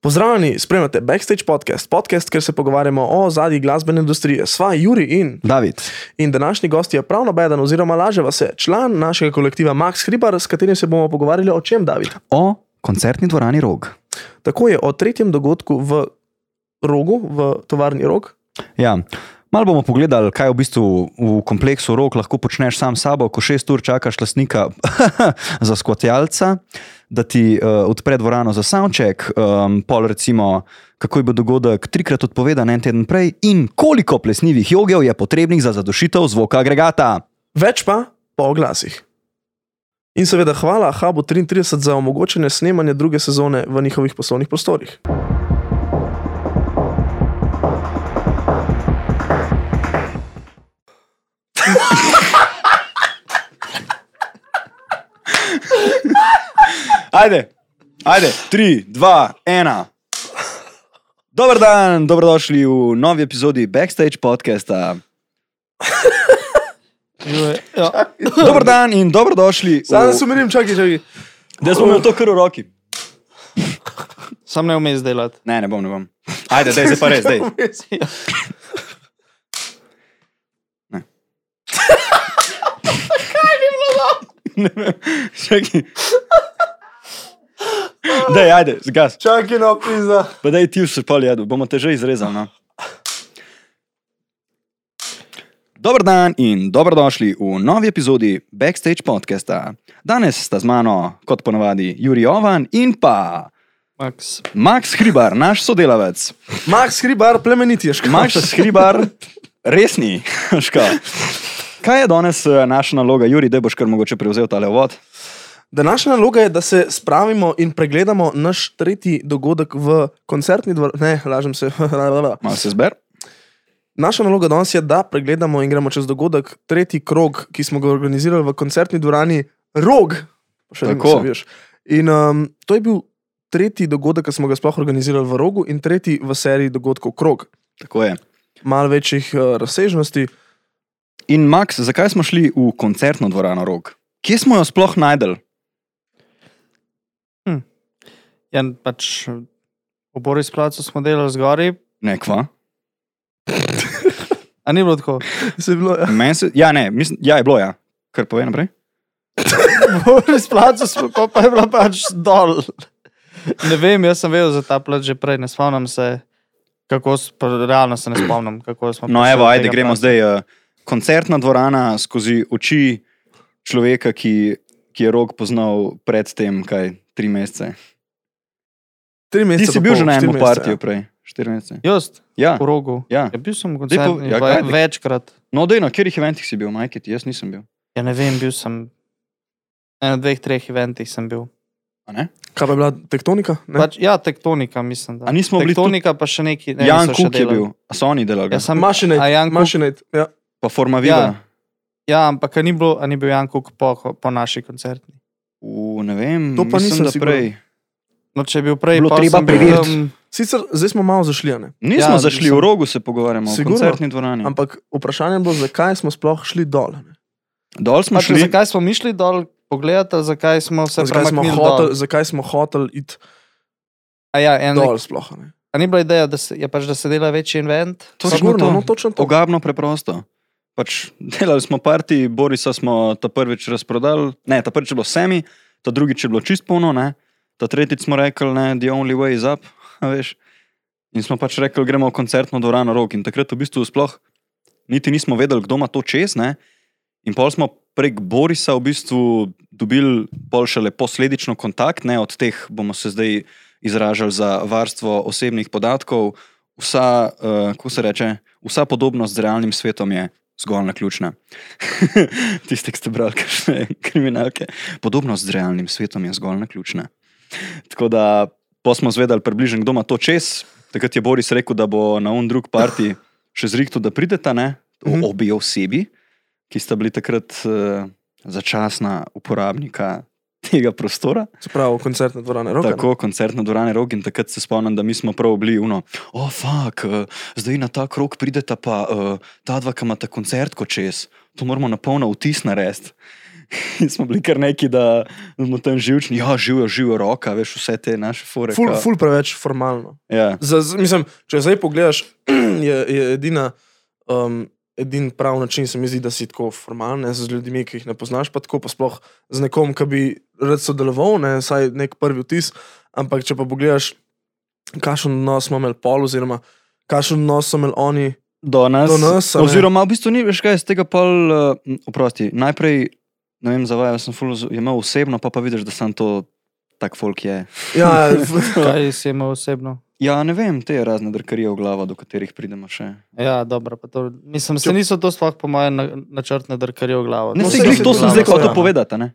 Pozdravljeni, spremljate Backstage podcast, podcast, kjer se pogovarjamo o zadnji glasbene industrije. Sva Juri in, David. in današnji gost je prav nobeden, oziroma laže vas je, član našega kolektiva Max Hribar, s katerim se bomo pogovarjali o čem, David. O koncertni dvorani Rog. Tako je o tretjem dogodku v Rogu, v tovarni Rog. Ja. Malo bomo pogledali, kaj v bistvu v kompleksu rok lahko počneš sam s sabo, ko šest ur čakaš lastnika za skotjalca, da ti uh, odpre dvorano za soundcheck, um, pol recimo, kako je bil dogodek trikrat odpovedan en teden prej in koliko plesnivih jogev je potrebnih za zadošitev zvoka agregata. Več pa po oglasih. In seveda hvala Hubu 33 za omogočene snemanje druge sezone v njihovih poslovnih prostorih. Ajde, ajde, tri, dva, ena. Dober dan, dobrodošli v novi epizodi Backstage podcasta. Ja. Dober dan in dobrodošli. Zdaj se umirim, čakaj, čakaj. Da smo imeli to kar v roki. Sam ne umem delati. Ne, ne bom, ne bom. Ajde, daj, zdaj pa res, daj. Ne vem, čakaj. Daj, ajde, zgas. Čakaj, no, pizda. Pa daj ti vse pol jedu, bomo te že izrezali. No? Dober dan in dobrodošli v novi epizodi Backstage podcasta. Danes sta z mano, kot ponavadi, Juri Jovan in pa Max. Max Hribar, naš sodelavec. Max Hribar, plemeniti je škoda. Max Hribar, resni. ška. Kaj je danes eh, naša naloga, Juri, da boš kar mogoče prevzel tale vod? Današnja naloga je, da se spravimo in pregledamo naš tretji dogodek v koncertni dvorani. Ne, lažem se. Malo se zber. Naša naloga danes je, da pregledamo in gremo čez dogodek, tretji krog, ki smo ga organizirali v koncertni dvorani Rog. Še Tako. se veš. In um, to je bil tretji dogodek, ki smo ga sploh organizirali v Rogu, in tretji v seriji dogodkov Krog. Tako je. Malo večjih uh, razsežnosti. In Max, zakaj smo šli v koncertno dvorano Rog? Kje smo jo sploh najdel? Ja, pač v Boris Placu smo delali zgori, Ne, kva? a ni bilo tako. Se je bilo, ja. Meni Se, ja, ne, mislim, ja, je bilo, ja. Kar povej naprej. V Boris Placu smo pa, pa je bila pač dol. Ne vem, jaz sem vedel za ta plač že prej, ne spomnim se, kako, realno se ne spomnim, kako smo No, evo, do ajde, gremo placa. zdaj. Uh, koncertna dvorana skozi oči človeka, ki, ki je rok poznal predtem, kaj, tri mesece. Tri Ti mesece. si pa bil že na enem partiju ja. prej, štiri mesece. Jaz, Ja, v rogu. ja. Ja, bil sem v koncertni, ja, kaj, večkrat. No, dej, na katerih eventih si bil, Majki, ti, jaz nisem bil. Ja, ne vem, bil sem. Na dveh, treh eventih sem bil. Kaj pa je bila tektonika? Ne? Pač, ja, tektonika, mislim. Da. A nismo bili tektonika, pa še neki. Ne, Jan Kuk je bil, a so oni delali, Ja, sem, Kuk- Mašinate. Ja. Pa forma vida. Ja, ampak a ni, bilo, ni bil Jan Kuk po, po naši koncertni. V, ne vem, To pa mislim, nisem da siguren. prej. No, če je bil prej, Bilo treba preveriti. tam- Sicer zdaj smo malo zašli, ne? Nismo Ja, zašli mislim- v rogu, se pogovarjamo Sigurno. o koncertni dvorani. ampak vprašanje je bilo, zakaj smo sploh šli dol. Ne? Dol smo Pač, šli. zakaj smo mi šli dol pogledati, zakaj smo se Zakaj smo, hotel, dol? zakaj smo hoteli iti A ja, en, dol sploh? a Ne? a ni bila ideja, da se, je pač, da se dela večji event? Točno Sigurno, to. no, točno to. Ogabno preprosto. Pač delali smo parti, Borisa smo ta prvič razprodali, ne, ta prvič je bilo semi, ta drugič je bilo čist polno, ne, ta tretjič smo rekli, ne, the only way is up, veš. In smo pač rekli, gremo v koncertno dvorano rok. In takrat v bistvu sploh niti nismo vedeli, kdo ima to čez, ne. In pol smo prek Borisa v bistvu dobili pol šele posledično kontakt, ne, od teh bomo se zdaj izražali za varstvo osebnih podatkov. Vsa, uh, kako se reče, vsa podobnost z realnim svetom je zgolj naključna. Tisti, ki ste brali kakšne kriminalke. Podobnost z realnim svetom je zgolj naključna. Tako da pa smo zvedali približno, kdo ima to čez. Takrat je Boris rekel, da bo na un drug parti še zrihtu, da prideta, ne? Mhm. Obe osebi, ki sta bili takrat uh, začasna uporabnika tega prostora. Se pravi, koncertna dvorana Roka. Tako, koncertna dvorana Rog in takrat se spomnim, da mi smo prav bili uno, oh, fuk, uh, zdaj na ta krok prideta pa uh, ta dva, ki imata koncert kot čez, to moramo na polno vtis narediti. In smo bili kar neki, da smo tam živčni, ja, živijo, živijo roka, veš, vse te naše fore. Ful, ful preveč formalno. Ja. Za, z, mislim, če zdaj pogledaš, je, je edina, um, edin prav način, se mi zdi, da si tako formalen ne, z ljudmi, ki jih ne poznaš, pa tako pa sploh z nekom, ki bi rad sodeloval, ne, saj nek prvi vtis. Ampak če pa pogledaš, kakšen odnos smo imeli pol, oziroma kakšen odnos so imeli oni. Do nas. Do nas, oziroma, v bistvu ni več kaj iz tega pol, uh, oprosti. Najprej, ne vem, zavajal sem ful, je imel osebno, pa pa vidiš, da sem to tak folk je. Ja, Kaj si imel osebno? Ja, ne vem, te razne drkarije v glavo, do katerih pridemo še. Ja, dobro. To, mislim, se niso to sploh po mojem na- načrtne drkarje v glavo. Ne, no, saj glih to to sem zdaj hotel ja. povedati, ne?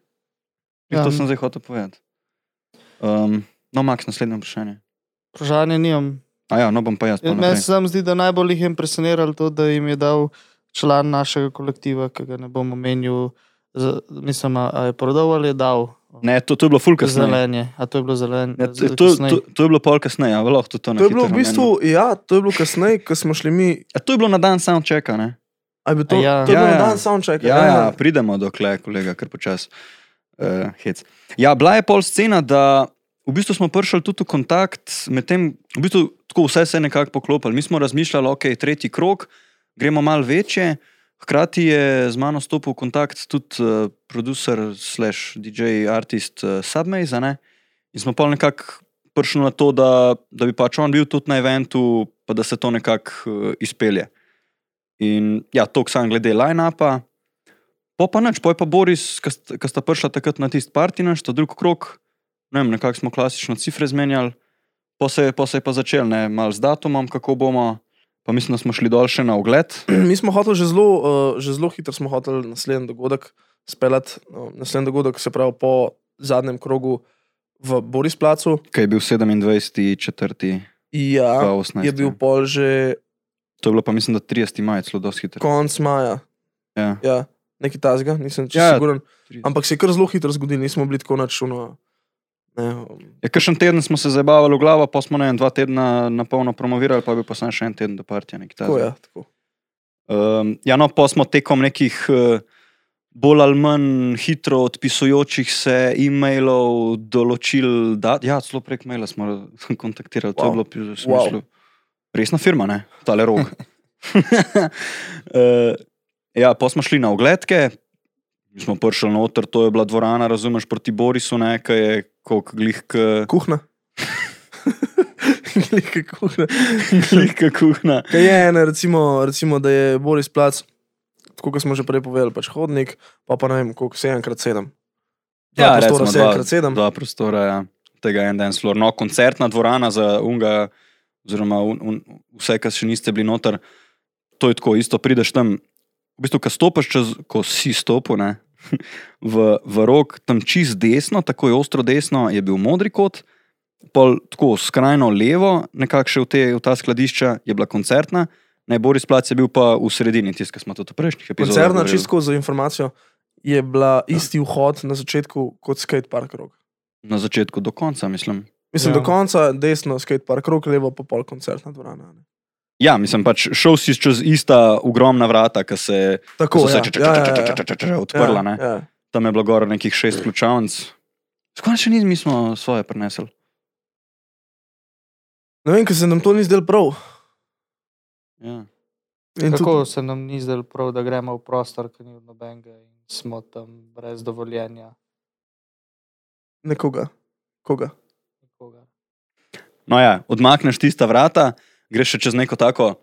Ja. To sem zdaj hotel povedati. Um, no, Max, naslednje vprašanje. Vprašanje nimam. A ja, no bom pa jaz. pol Meni se zdi, da najbolj jih je impresioniralo to, da jim je dal član našega kolektiva, ki ga ne bom omenil. Z, mislim, a, a je prodal ali je dal Ne, to, to je bilo ful kasneje. zelenje. A to je bilo zelenje. Ja, to, to, to, to je bilo pol kasneje, a lahko to na to je bilo v bistvu, ja, to je bilo kasneje, ko smo šli mi. A to je bilo na dan soundchecka, ne? A je bil to, Ja. to je Ja, bilo ja. na dan soundcheck. Ja, ja, pridemo dokle, kolega, kar počas. Uh, hec. ja, bila je pol scena, da v bistvu smo prišli tudi v kontakt med tem, v bistvu tako vse se je nekako poklopilo. Mi smo razmišljali, ok, tretji krok, gremo malo večje. Hkrati je z mano stopil v kontakt tudi uh, producer, slash DJ, artist uh, Submaze. ne. In smo pa nekako prišli na to, da, da bi pač on bil tudi na eventu, pa da se to nekako uh, izpelje. In ja, to sam glede line-upa. Po pa nič, poj pa Boris, ki sta prišla takrat na tisti parti naš, ta drugi krok, ne vem, nekako smo klasično cifre zmenjali, po se, po se je pa začel, ne, mal z datumom, kako bomo, pa mislim, da smo šli dol še na ogled. Mi smo hoteli že zelo, uh, že zelo hitro smo hoteli naslednji dogodek speljati. Uh, naslednji dogodek se pravi po zadnjem krogu v Borisplacu. Kaj je bil 27. četrti, Ja, 2018. je bil pol že To je bilo pa mislim, da 30. maj, celo dosti hitro. konc maja. Ja. Ja, nekaj tazga, nisem čisto ja, siguren. 30. Ampak se je kar zelo hitro zgodilo, nismo bili tako načuno. Ne, um, Ja, Kršen teden smo se zabavali v glavo, pa smo ne vem, dva tedna na polno promovirali, pa bil pa še en teden do partija. nekaj tako je. Tako. Um, ja, no, pa smo tekom nekih uh, bolj ali manj hitro odpisujočih se e-mailov določili, da ja, celo prek maila smo kontaktirali. To je Wow. bilo pi- sem Wow. resna firma, ne, tale rok. uh, ja, pa smo šli na ogledke. Mi smo prišli noter, to je bila dvorana, razumeš, proti Borisu, ne, ki je kot glih, k- Kuhna. Glika kuhna. glih k kuhna. Kaj je ena, recimo, recimo, da je Boris Plac, tako kot smo že prej povedali, pač hodnik, pa pa ne vem, koliko 7x7. Ja, prostora recimo dva- 7x7. Dva prostora, ja. tega en dan slor. No, koncertna dvorana za unga, oziroma un, un, vse, kar še niste bili noter, to je tako, isto prideš tam. V bistvu, ko stopiš, čez, ko si stopil ne, v, v rok, tam čist desno, tako je ostro desno, je bil modri kot, pol tako skrajno levo, nekako še v, te, v ta skladišča je bila koncertna. Najbolj izplac je bil pa v sredini, tisti, ki smo tudi v prejšnjih epizodah. Govorili. čisto za informacijo, je bila isti vhod na začetku kot skatepark rok. Na začetku do konca, mislim. Mislim, Ja. ja. do konca desno skatepark rok, levo pa pol koncertna dvorana. Ne. Ja, mislim pač, šel si čez ista ogromna vrata, ki se Tako se ja, če- če- ja, če- ja, če- ja. če- če- če- če- odprla. Ja, ja. Tam je bilo gor nekih šest ključavnic. Skoro še ni, mi smo svoje prenesli. Ne vem, ker se nam to ni zdelo prav. Ja. In Kako se nam ni zdelo prav, da gremo v prostor, ki ni nobenega in smo tam brez dovoljenja Nekoga. Koga? nikogar. No ja, odmakneš tista vrata, greš še čez neko tako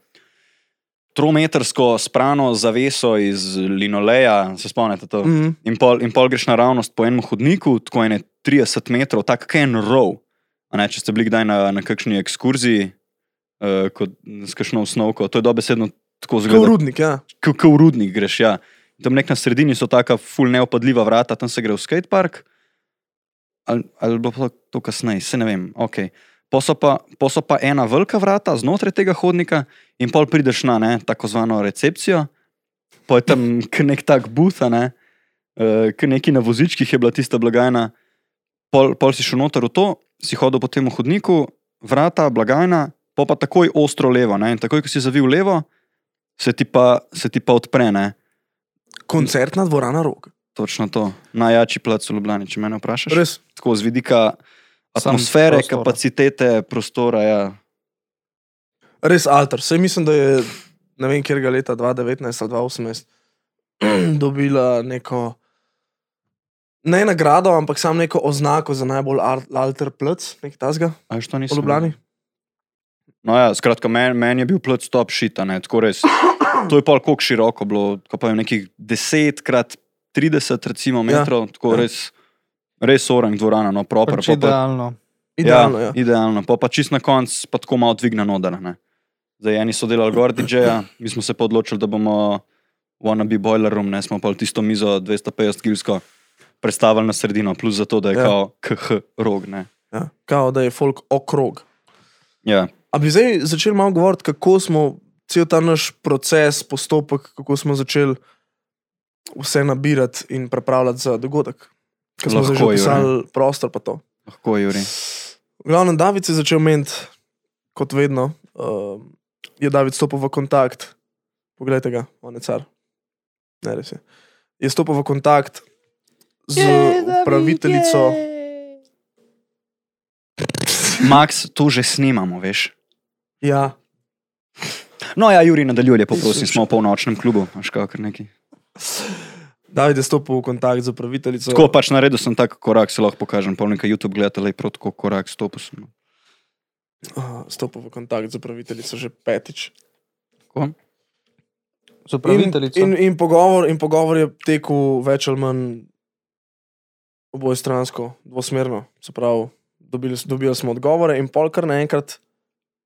trometrsko sprano zaveso iz linoleja, se spomnite to? Mm. In pol, in pol greš naravnost po enem hodniku, tako ene 30 metrov, tako kot en rov. A Ne, če ste bili kdaj na, na kakšni ekskurziji, uh, kot s kakšno osnovko, to je dobesedno tako Kot zelo. rudnik, ja. Kot rudnik greš, ja. Tam nek na sredini so taka full neopadljiva vrata, tam se gre v skatepark. Ali, ali bo to, to kasneje, se ne vem. Okay. Po so, pa, po so pa ena velika vrata znotraj tega hodnika, in pol prideš na ne, tako zvano recepcijo, pa je tam nek tak buta, ne, uh, neki na vozičkih je bila tista blagajna. Pol, pol si šel noter v to, si hodil po tem hodniku, vrata, blagajna, pa pa takoj ostro levo. Ne, in takoj, ko si zavil levo, se ti pa, se ti pa odpre. Ne. Koncertna dvorana rok. točno to. Najjači plac v Ljubljani, če me vprašaš. Res. Tako z vidika atmosfere, prostora. kapacitete, prostora. Ja. Res alter. Sej mislim, da je ne vem, kjer ga leta 2019 ali 2018 dobila neko, ne nagrado, ampak sam neko oznako za najbolj al- alter plc, nek tasga A veš, to v nisem. Ljubljani. No, ja, skratka, meni men je bil plc top šita, ne, tako res. To je pa koliko široko bilo, ko pa je nekih 10 krat 30 recimo, metrov, ja, tako ja. res, res orang dvorana, no, proper. Pač pa- idealno. Idealno, ja. ja. Idealno, pa, pa čist na koncu pa tako malo dvigne noder. Ne. Zdaj, eni so delali gor DJ-ja, mi smo se pa odločili, da bomo wanna be boiler room, ne smo pa tisto mizo 250 kilsko predstavili na sredino, plus za to, da je Ja. ja. kao KH rog. Ne. ja. Kao da je folk okrog. Ja. A bi zdaj začeli malo govoriti, kako smo cel ta naš proces, postopek, kako smo začeli vse nabirati in pripravljati za dogodek. Ker smo že opisali prostor, pa to. Lahko, Juri. V glavnem, David se je začel meniti, kot vedno, uh, je David stopil v kontakt. Poglejte ga, on je car. Ne, res je. Je stopil v kontakt z upraviteljico. Max, to že snemamo, veš. Ja, No, ja, Juri, nadaljuje, poprosim, smo v polnočnem klubu, až kar neki. David je stopil v kontakt z upraviteljico. Tako pač naredil sem tak korak, se lahko pokažem, pol nekaj YouTube gledate, le prav tako korak stopil sem. Uh, stopil v kontakt z upraviteljico že petič. Tako. Z upraviteljico. In, in, in, pogovor, in pogovor je tekel več ali manj obojestransko, dvosmerno. Se pravi, dobili, dobili smo odgovore, in pol kar naenkrat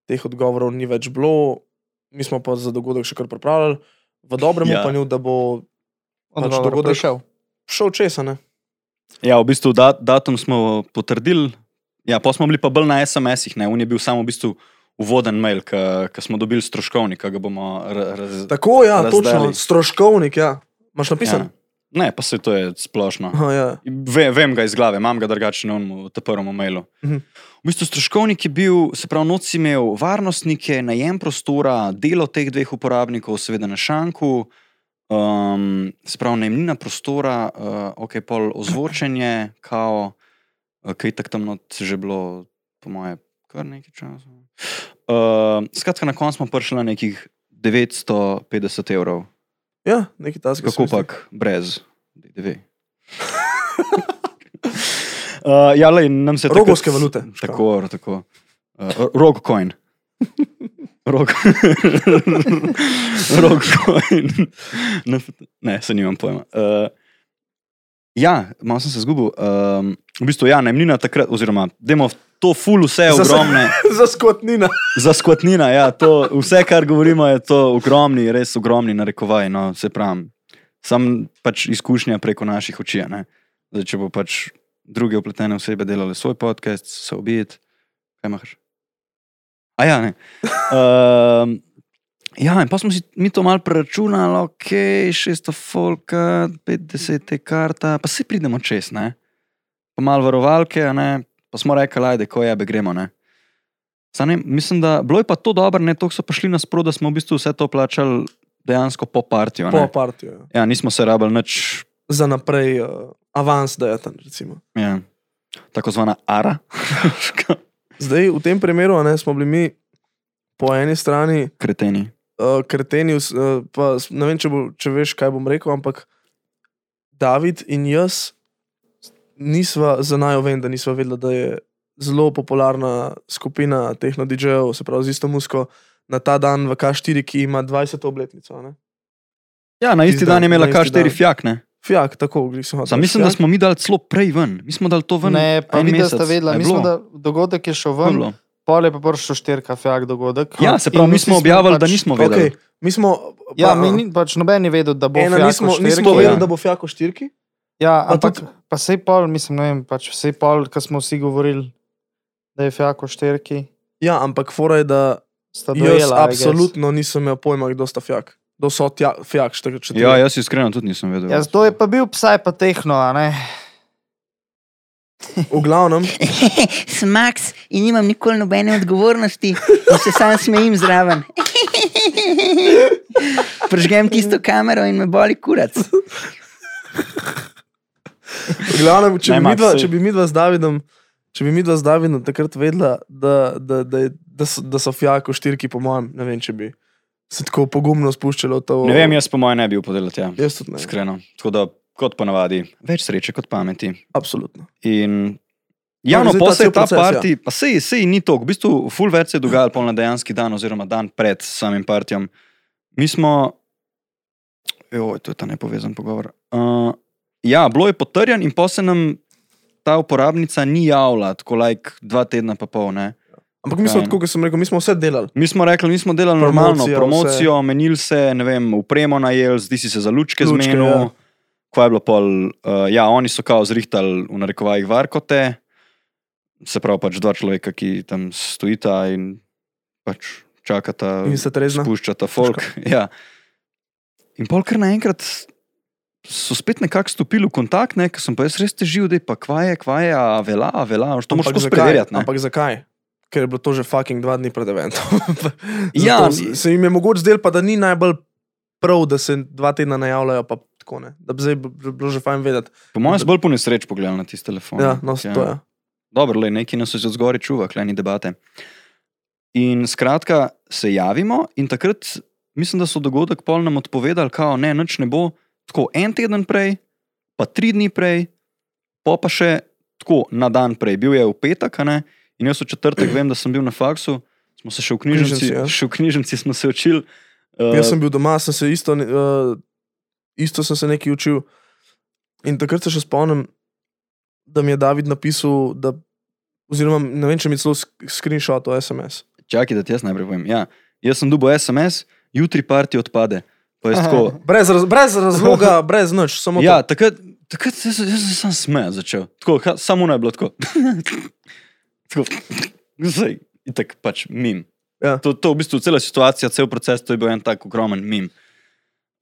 teh odgovorov ni več bilo, mi smo pa za dogodek še kar pripravljali, v dobrem ja. upanju, da bo pač Odgovor dogodek prišel. šel česa. Ne? Ja, v bistvu dat, datum smo potrdili, ja, pa smo bili pa bolj na SMS-ih, ne, on je bil samo v bistvu uvoden mail, ki smo dobili stroškovnik, ki ga bomo ra- raz, Tako, ja, Razdali. točno, stroškovnik, ja. Imaš napisan? ja. Ne, pa se to je splošno. Ja. ja. Ve, vem ga iz glave, imam ga drugače na onemu, te prvem mailu. Mhm. V bistvu stroškovnik je bil, se pravi, noč imel varnostnike, najem prostora, delo teh dveh uporabnikov, seveda na šanku, um, se pravi, najemnina prostora, uh, ok, pol ozvočenje, kao, uh, kaj tak tam not že bilo, po moje, kar nekaj časa. Uh, skratka, na koncu smo prišli na nekih 950 evrov, ja nekaj tasga. kako pak brez DDV. Uh, ja, lej, nam se Rogovske valute. Tako, tako. Uh, rog Rog. rog coin. NFT. ne, se nimam pojma. Uh, ja, malo sem se zgubil. Um, v bistvu, ja, najemnina takrat, oziroma, demo to full vse ogromne. Za skotnina. Za skotnina, ja, to, vse, kar govorimo, je to ogromni, res ogromni narekovaj. No, se pravi, sam pač izkušnja preko naših oči. ne. Zdaj, če bo pač druge upletene osebe delale svoj podcast, se obijeti, kaj imaš? A ja, ne. Um, ja, in pa smo si mi to malo preračunali, ok, 600 folka, 50 te karta, pa se pridemo čez, ne. Pa malo varovalke, ne, pa smo rekli, ajde, ko je, gremo, ne. Saj Ne, mislim, da bilo je pa to dobro, ne toliko so pa šli nas pro, da smo v bistvu vse to plačali dejansko po partijo. Po ne. partiju. Ja. Ja, nismo se rabili nič, Za naprej uh, avans, da je tam. Recimo. ja, tako zvana ara. Zdaj, v tem primeru ne, smo bili mi po eni strani Kreteni. uh, kreteni, uh, pa ne vem, če, bo, če veš, kaj bom rekel, ampak David in jaz nisva, za najo vem, da nisva vedela, da je zelo popularna skupina tehno DJ-jev, se pravi z isto musko, na ta dan v K4, ki ima 20. obletnico. ne. Ja, na isti Tisti dan je dan, imela na isti K4 dan. fjak, ne. Fjak, tako, glih sem Sam mislim, da smo mi dali celo prej ven. Mi smo dali to ven. Ne, pa mi da sta vedela, je mi smo, da dogodek je šel je ven, bilo? pol je pa prišel štirka fjak dogodek. Ja, se pravi, mi smo objavili, da pač- nismo vedeli. Okay, mi smo, Ja, pa, mi ni, pač noben ni vedel, da bo ena, fjak nismo, štirki. nismo ja. vedeli, da bo fjak o štirki. Ja, Pa ampak tudi- pa sej pol, mislim, ne vem, pač sej pol, ko smo vsi govorili, da je fjak o štirki, Ja, ampak fora je, da sta jaz dojela. Guess. absolutno nisem imel pojma, kdo sta fjak. Kdo so tja, fjak, šte, če Ja, jaz iskreno tudi nisem vedel. Ja, to je pa bil psaj pa tehno, a ne? V glavnem, Sem Max in nimam nikoli nobene odgovornosti, in se sam smejim zraven. Prežgem tisto kamero in me boli kurac. V Glavnem, če, bi midva, če bi midva z Davidom, če bi midva z Davidom takrat vedela, da, da, da, da, so, da so fjako štirki, po mojem, ne vem, če bi se tako pogumno spuščalo to. Ne vem, jaz po mojem ne bi upodelil tja. Jaz tudi ne. Iskreno. Tako da, kot ponavadi, več sreče kot pameti. Absolutno. In javno ta posel cel ta proces, ja. parti, pa sej, sej ni to, v bistvu full več se je dogajalo pol na dejanski dan oziroma dan pred samim partijom. Mi smo, jo, to je ta nepovezan pogovor. Uh, ja, bilo je potrjen in pa se nam ta uporabnica ni javila, tako like dva tedna pa pol, ne. Ampak mi smo, tako kot sem rekel, mi smo vse delali. Mi smo rekli, mi smo delali normalno Promocija, promocijo, menili se, ne vem, upremo najel, zdi si se za lučke Lučke, zmenil. ja. Kaj je bilo pol? Uh, ja, oni so kao zrihtali v narekovajih varkote, se pravi pač dva človeka, ki tam stojita in pač čakata, In ste trezna. spuščata folk. Ja. In pol kar naenkrat so spet nekako stopili v kontakt, ne, ker sem pa jaz res težil, da je pa kvaje, kvaje, a vela, a vela, to moraš preverjati. ne. Ampak zakaj? Ker je bilo to že fucking dva dni pred eventom. Ja, se- jim je mogoče zdelo, pa da ni najbolj prav, da se dva tedna najavljajo, pa tako ne. Da bi zdaj bi bilo že fajn vedeti. Po mojem, sem bolj po nesreč pogledal na tisti telefon. Ja, no, to je. Dobro, le neki nas od zgori čuva, kleni debate. In skratka, se javimo, in takrat mislim, da so dogodek pol nam odpovedali, kao ne, nič ne bo. Tako en teden prej, pa tri dni prej, pa pa še tako na dan prej. Bil je v petek, ne? In jaz v četrtek vem, da sem bil na faksu, smo se še v knjižnici, Knjižnici, ja. še v knjižnici smo se učili. Uh, Jaz sem bil doma, sem se isto, uh, isto sem se nekaj učil. In takrat se še spomnim, da mi je David napisal, da, oziroma ne vem, če mi je celo screenshot o SMS. Čakaj, da ti jaz najprej povem. Ja, jaz sem dubo SMS, jutri parti odpade. Pa je tako. Brez, raz, brez razloga, brez nič, samo Ja, to. takrat, takrat jaz, jaz sem smejal začel. Tako, ha, samo ne je bilo tako. tako zdaj, itak pač mim. Ja. To, to v bistvu cela situacija, cel proces, to je bil en tak ogromen mim.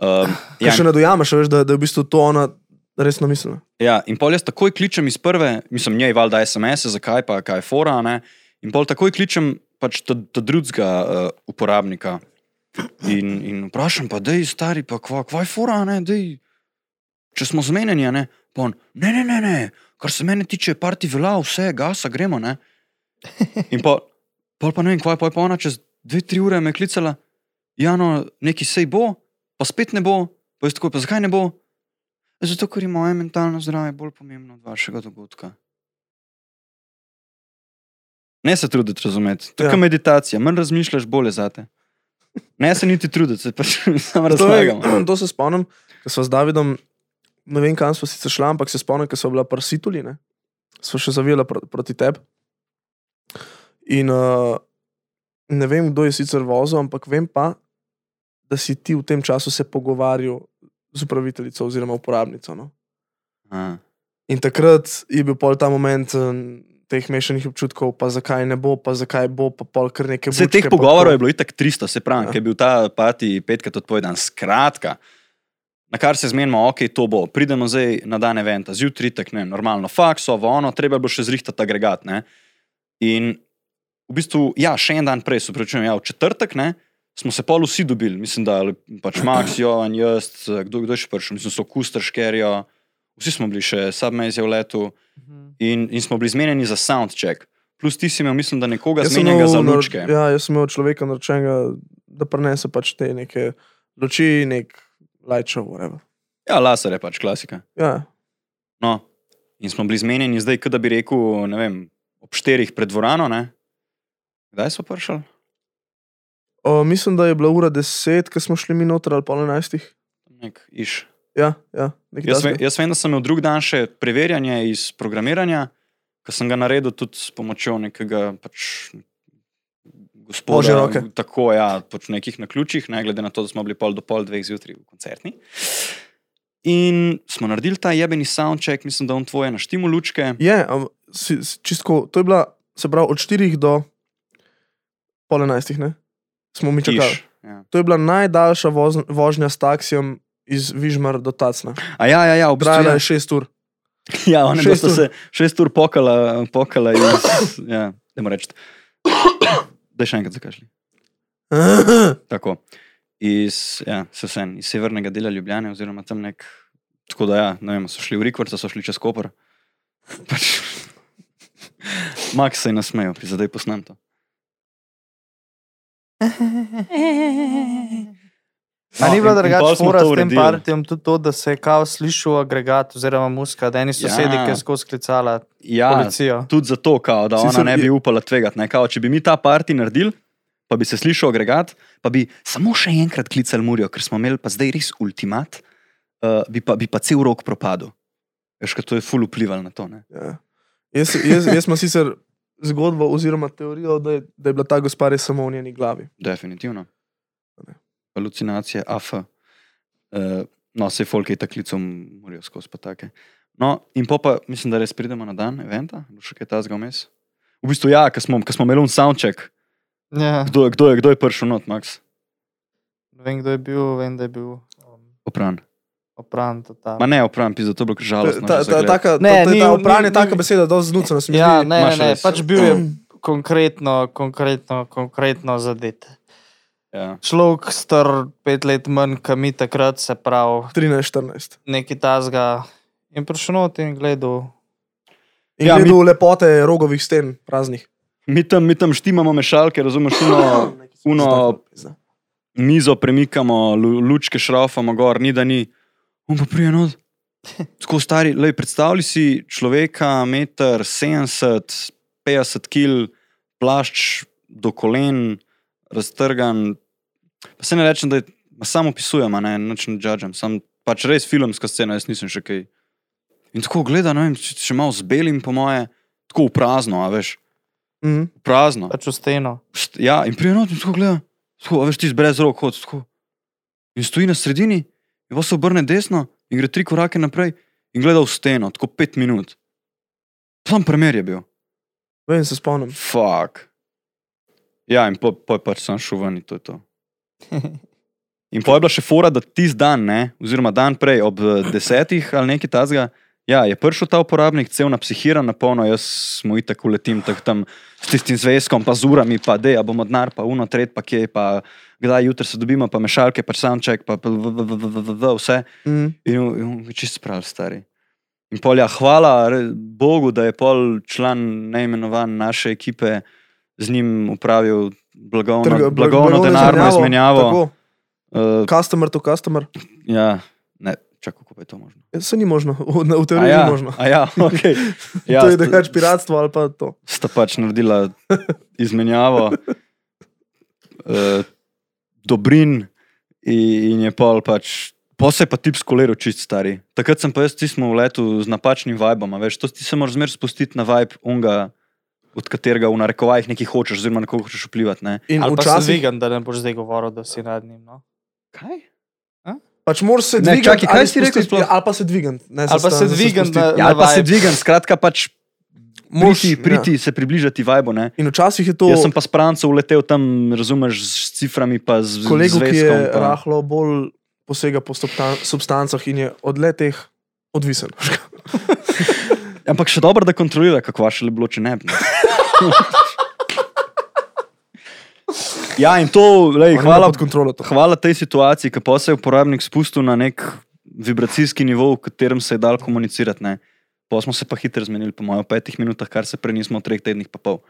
Um, Ja, še ne dojameš, veš, da, da je v bistvu to ona resno mislila. ja, in pol jaz takoj kličem iz prve, mislim, njej valjda SMS, zakaj pa, kaj je fora, ne? in pol takoj kličem pač ta, ta drugega uh, uporabnika. In, in vprašam, pa da je stari, pa kva, kva je fora, ne, dej, če smo zmenjeni, ne, pa on, ne, ne, ne, ne, kar se mene tiče, parti vela, vse, gasa, gremo, ne. In pa, pol pa ne vem, kva je pa, je pa ona čez dve, tri ure me klicala, ja, no, neki sej bo, pa spet ne bo, pa jaz tako, pa zakaj ne bo? Zato, ker je moje mentalno zdravje bolj pomembno od vašega dogodka. Ne se truditi razumeti. To je Ja. ja. meditacija, manj razmišljaš, bolje zate. Ne se niti truditi, se pač samo To, je, razlagamo. to se spomnim, ko smo z Davidom, ne vem, kam smo sicer šla, ampak se spomnim, ko smo bila prsituli, ne? Smo še zavijala pro, proti tebi. In uh, ne vem, kdo je sicer vozil, ampak vem pa, da si ti v tem času se pogovarjal z upraviteljico oziroma uporabnico. No? A, In takrat je bil pol ta moment um, teh mešanih občutkov, pa zakaj ne bo, pa zakaj bo, pa pol kar nekaj Vse teh pogovorov tako. je bilo itak 300, se pravi, Ja. ker je bil ta pati petkrat odpovedan. Skratka, na kar se zmenimo, ok, to bo. Pridemo zdaj na dan eventa, zjutraj, tak ne, normalno, fakso, ono, treba bo še zrihtati agregat. Ne? In v bistvu, ja, še en dan prej, se pravi, ja, v četrtek, ne, smo se pol vsi dobili, mislim, da pač Max, Jovan, jaz, kdo, kdo je še prišel, mislim, so Kuster, Škerjo, vsi smo bili še, Submaze je v letu in, in smo bili zmenjeni za soundcheck. Plus ti si imel, mislim, da nekoga zmenjenega za lučke. Ja, jaz sem imel človeka naročenega, da prenese pač te neke luči, nek light show, whatever. Ja, laser je pač klasika. Ja, No, in smo bili zmenjeni zdaj, kot da bi rekel, ne vem, ob štirih pred dvorano. Ne? Kdaj so prišli? o, mislim, da je bila ura deset, ko smo šli mi noter ali pol enajstih. Nek iš. Ja, ja, Jaz, ve, jaz vem, da sem imel drug dan še preverjanje iz programiranja, ki sem ga naredil tudi s pomočjo nekega pač, gospoda. Božje roke. Tako, ja, pač nekih na ključih, ne glede na to, da smo bili pol do pol dveh zjutraj v koncertni. In smo naredili ta jebeni soundcheck, mislim, da on tvoje naštimo lučke. Je, si, čistko, to je bila, se pravi, od štirih do pol enajstih, ne? Smo mi čakali. Iš. Ja. To je bila najdaljša voz, vožnja s taksijem iz Vižmar do Tacna. A ja, ja, ja, v bistvu. Trajala Ja. je šest ur. Ja, oni Šest ur. se šest ur pokala, pokala iz. Ja, ne moreš. Da še enkrat zakašli. Tako. Iz, ja, se vsem, iz severnega dela Ljubljane, oziroma tam nek Tako da, ja, ne vem, so šli v Rikvrca, so šli čez Koper. Pač, Max se je nasmejal, prizadej posnem to. A ni No, bilo drugače to s tem partijem tudi to, da se je kao slišal agregat oziroma muska, da eni sosedi, Ja. ki je skozi klicala Ja, policijo. tudi zato, kao, da Sicer ona ne bi upala tvegati. Ne? Kao, če bi mi ta parti naredili, pa bi se slišal agregat, pa bi samo še enkrat klicali Murijo, ker smo imeli pa zdaj res ultimat, uh, bi, pa, bi pa cel rok propadel. Veš, kaj to je ful vplivalo na to. Ne? Ja. Jaz, jaz, jaz sem sicer zgodbo oziroma teorijo, da je, da je bila ta gospa res samo v njeni glavi. Definitivno. Halucinacije, AF. Uh, no, vse folk je tako klicom morajo skozi pa take. No, in pa mislim, da res pridemo na dan eventa, bo še kaj tazga vmes. V bistvu ja, ker smo, ko smo imeli un soundcheck, Ja. kdo, kdo, je, kdo je prišel not, Max? Ne vem, kdo je bil, vem, da je bil um, Opran. Opran. Ma ne, opran, pizdo, to je bilo žalostno. Ta, ta, gled. taka, Ne, ta, ta, ni- ta opranje je ni- taka ni- beseda, da je znucena. se mi Ja, ne, ne, ne, pač bil je konkretno, konkretno, konkretno zadet. Ja. Človek star pet let manj, kot mi takrat, se pravi, 13-14. neki tazga. In prišel not in gledal. In Ja, ja, mi- gledal lepote rogovih sten, praznih. Mi tam, mi tam štimamo mešalke, razumeš, uno, uno mizo premikamo, lu, lučke šraufamo gor, ni da ni. On pa prije not. Tako stari, lej, predstavljaj si človeka, meter 70, 50 kg, plašč do kolen, raztrgan. Pa se ne rečem, da je, samo opisujem, ne, nič ne judgem, sam pač res filmska scena, jaz nisem še kaj. In tako gleda, ne vem, če še malo z belim, po moje, tako v prazno, a veš, Mhm. v prazno. Pač v steno. Ja, in prije noč tako gleda, tako, a veš, ti brez rok hod, tako. In stoji na sredini, in pa se obrne desno in gre tri korake naprej in gleda v steno, tako pet minut. Sam primer je bil. Vem, se spomnim. Fuk. Ja, in po, po pač sam šel ven in to je to. In po je bila še fora, da tisti dan, ne, oziroma dan prej, ob eh, desetih ali nekaj tazga, ja, je prišel ta uporabnik, cel napsihiran, na polno, jaz smo itak uletim tak tam s tistim zvezkom, pa z urami, pa de, a bomo denar, pa uno, tret, pa kje, pa kdaj jutri se dobimo, pa mešalke, pa soundcheck, pa, vse. In on- in on je čist prav stari. In polja, hvala re- Bogu, da je pol član neimenovan naše ekipe z njim upravil blagovno, Trg, blagovno blagovno denarno izmenjavo. Uh, customer to customer. ja, ne, čakaj, kako je to možno. Ja, Se ni možno, v, v teoriji ja, ni možno. ja, okay. Ja, ja, to je sta- drugače piratstvo ali pa to. sta pač naredila izmenjavo uh, dobrin in, in je pol pač. Pa se je pa tip skolero čist stari. Takrat sem pa jaz, ti smo v letu z napačnim vibom, a veš, to ti se moraš zmer spustiti na vibe unga, od katerega v narekovajih nekaj hočeš, oziroma na koga hočeš vplivati. Ne? In Ali pa se včasih zvigan, da ne boš zdaj govoril, da si nad njim. No? Kaj? pač moraš se Ne, dvigati. kaj si rekel ja, Ali pa se dvigati. Ali pa se dvigati Ja, ali pa se vibe. dvigam, skratka pač Moraš, priti, priti ja. se približati vibu. Ne? In včasih je to Jaz sem pa s prancem uletel tam, razumeš, s ciframi, pa z kolegu, ki je pa... rahlo bolj posega po substan- substancah in je od le teh odvisen. Ampak še dobro, da kontrolira, kako vaše je bilo, če ne bi. ja, in to, lej, hvala, to. hvala tej situaciji, ki pa se je uporabnik spustil na nek vibracijski nivo, v katerem se je dal komunicirati. Ne. Pa smo se pa hitro zmenili, po mojem, v petih minutah, kar se prej nismo v treh tednih pa pol.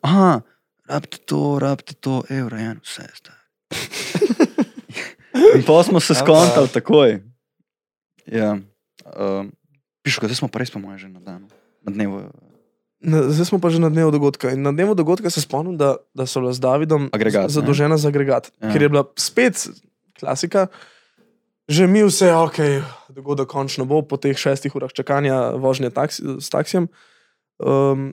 Aha, rabite to, rabite to, evro, en, vse je staro. In pa smo se skontali takoj. Ja. Um, Pišu, zdaj smo pa res, po mojem, že na danu. Na dnevu Na- Zdaj smo pa že na dnevu dogodka. In na dnevu dogodka se spomnim, da, da so bila z Davidom Agregat, ne? zadolžena za agregat, Ja. ja. ker je bila spet klasika. Že mi vse, ok, dogodek končno bo po teh šestih urah čakanja vožnje taksi, s taksijem. Um,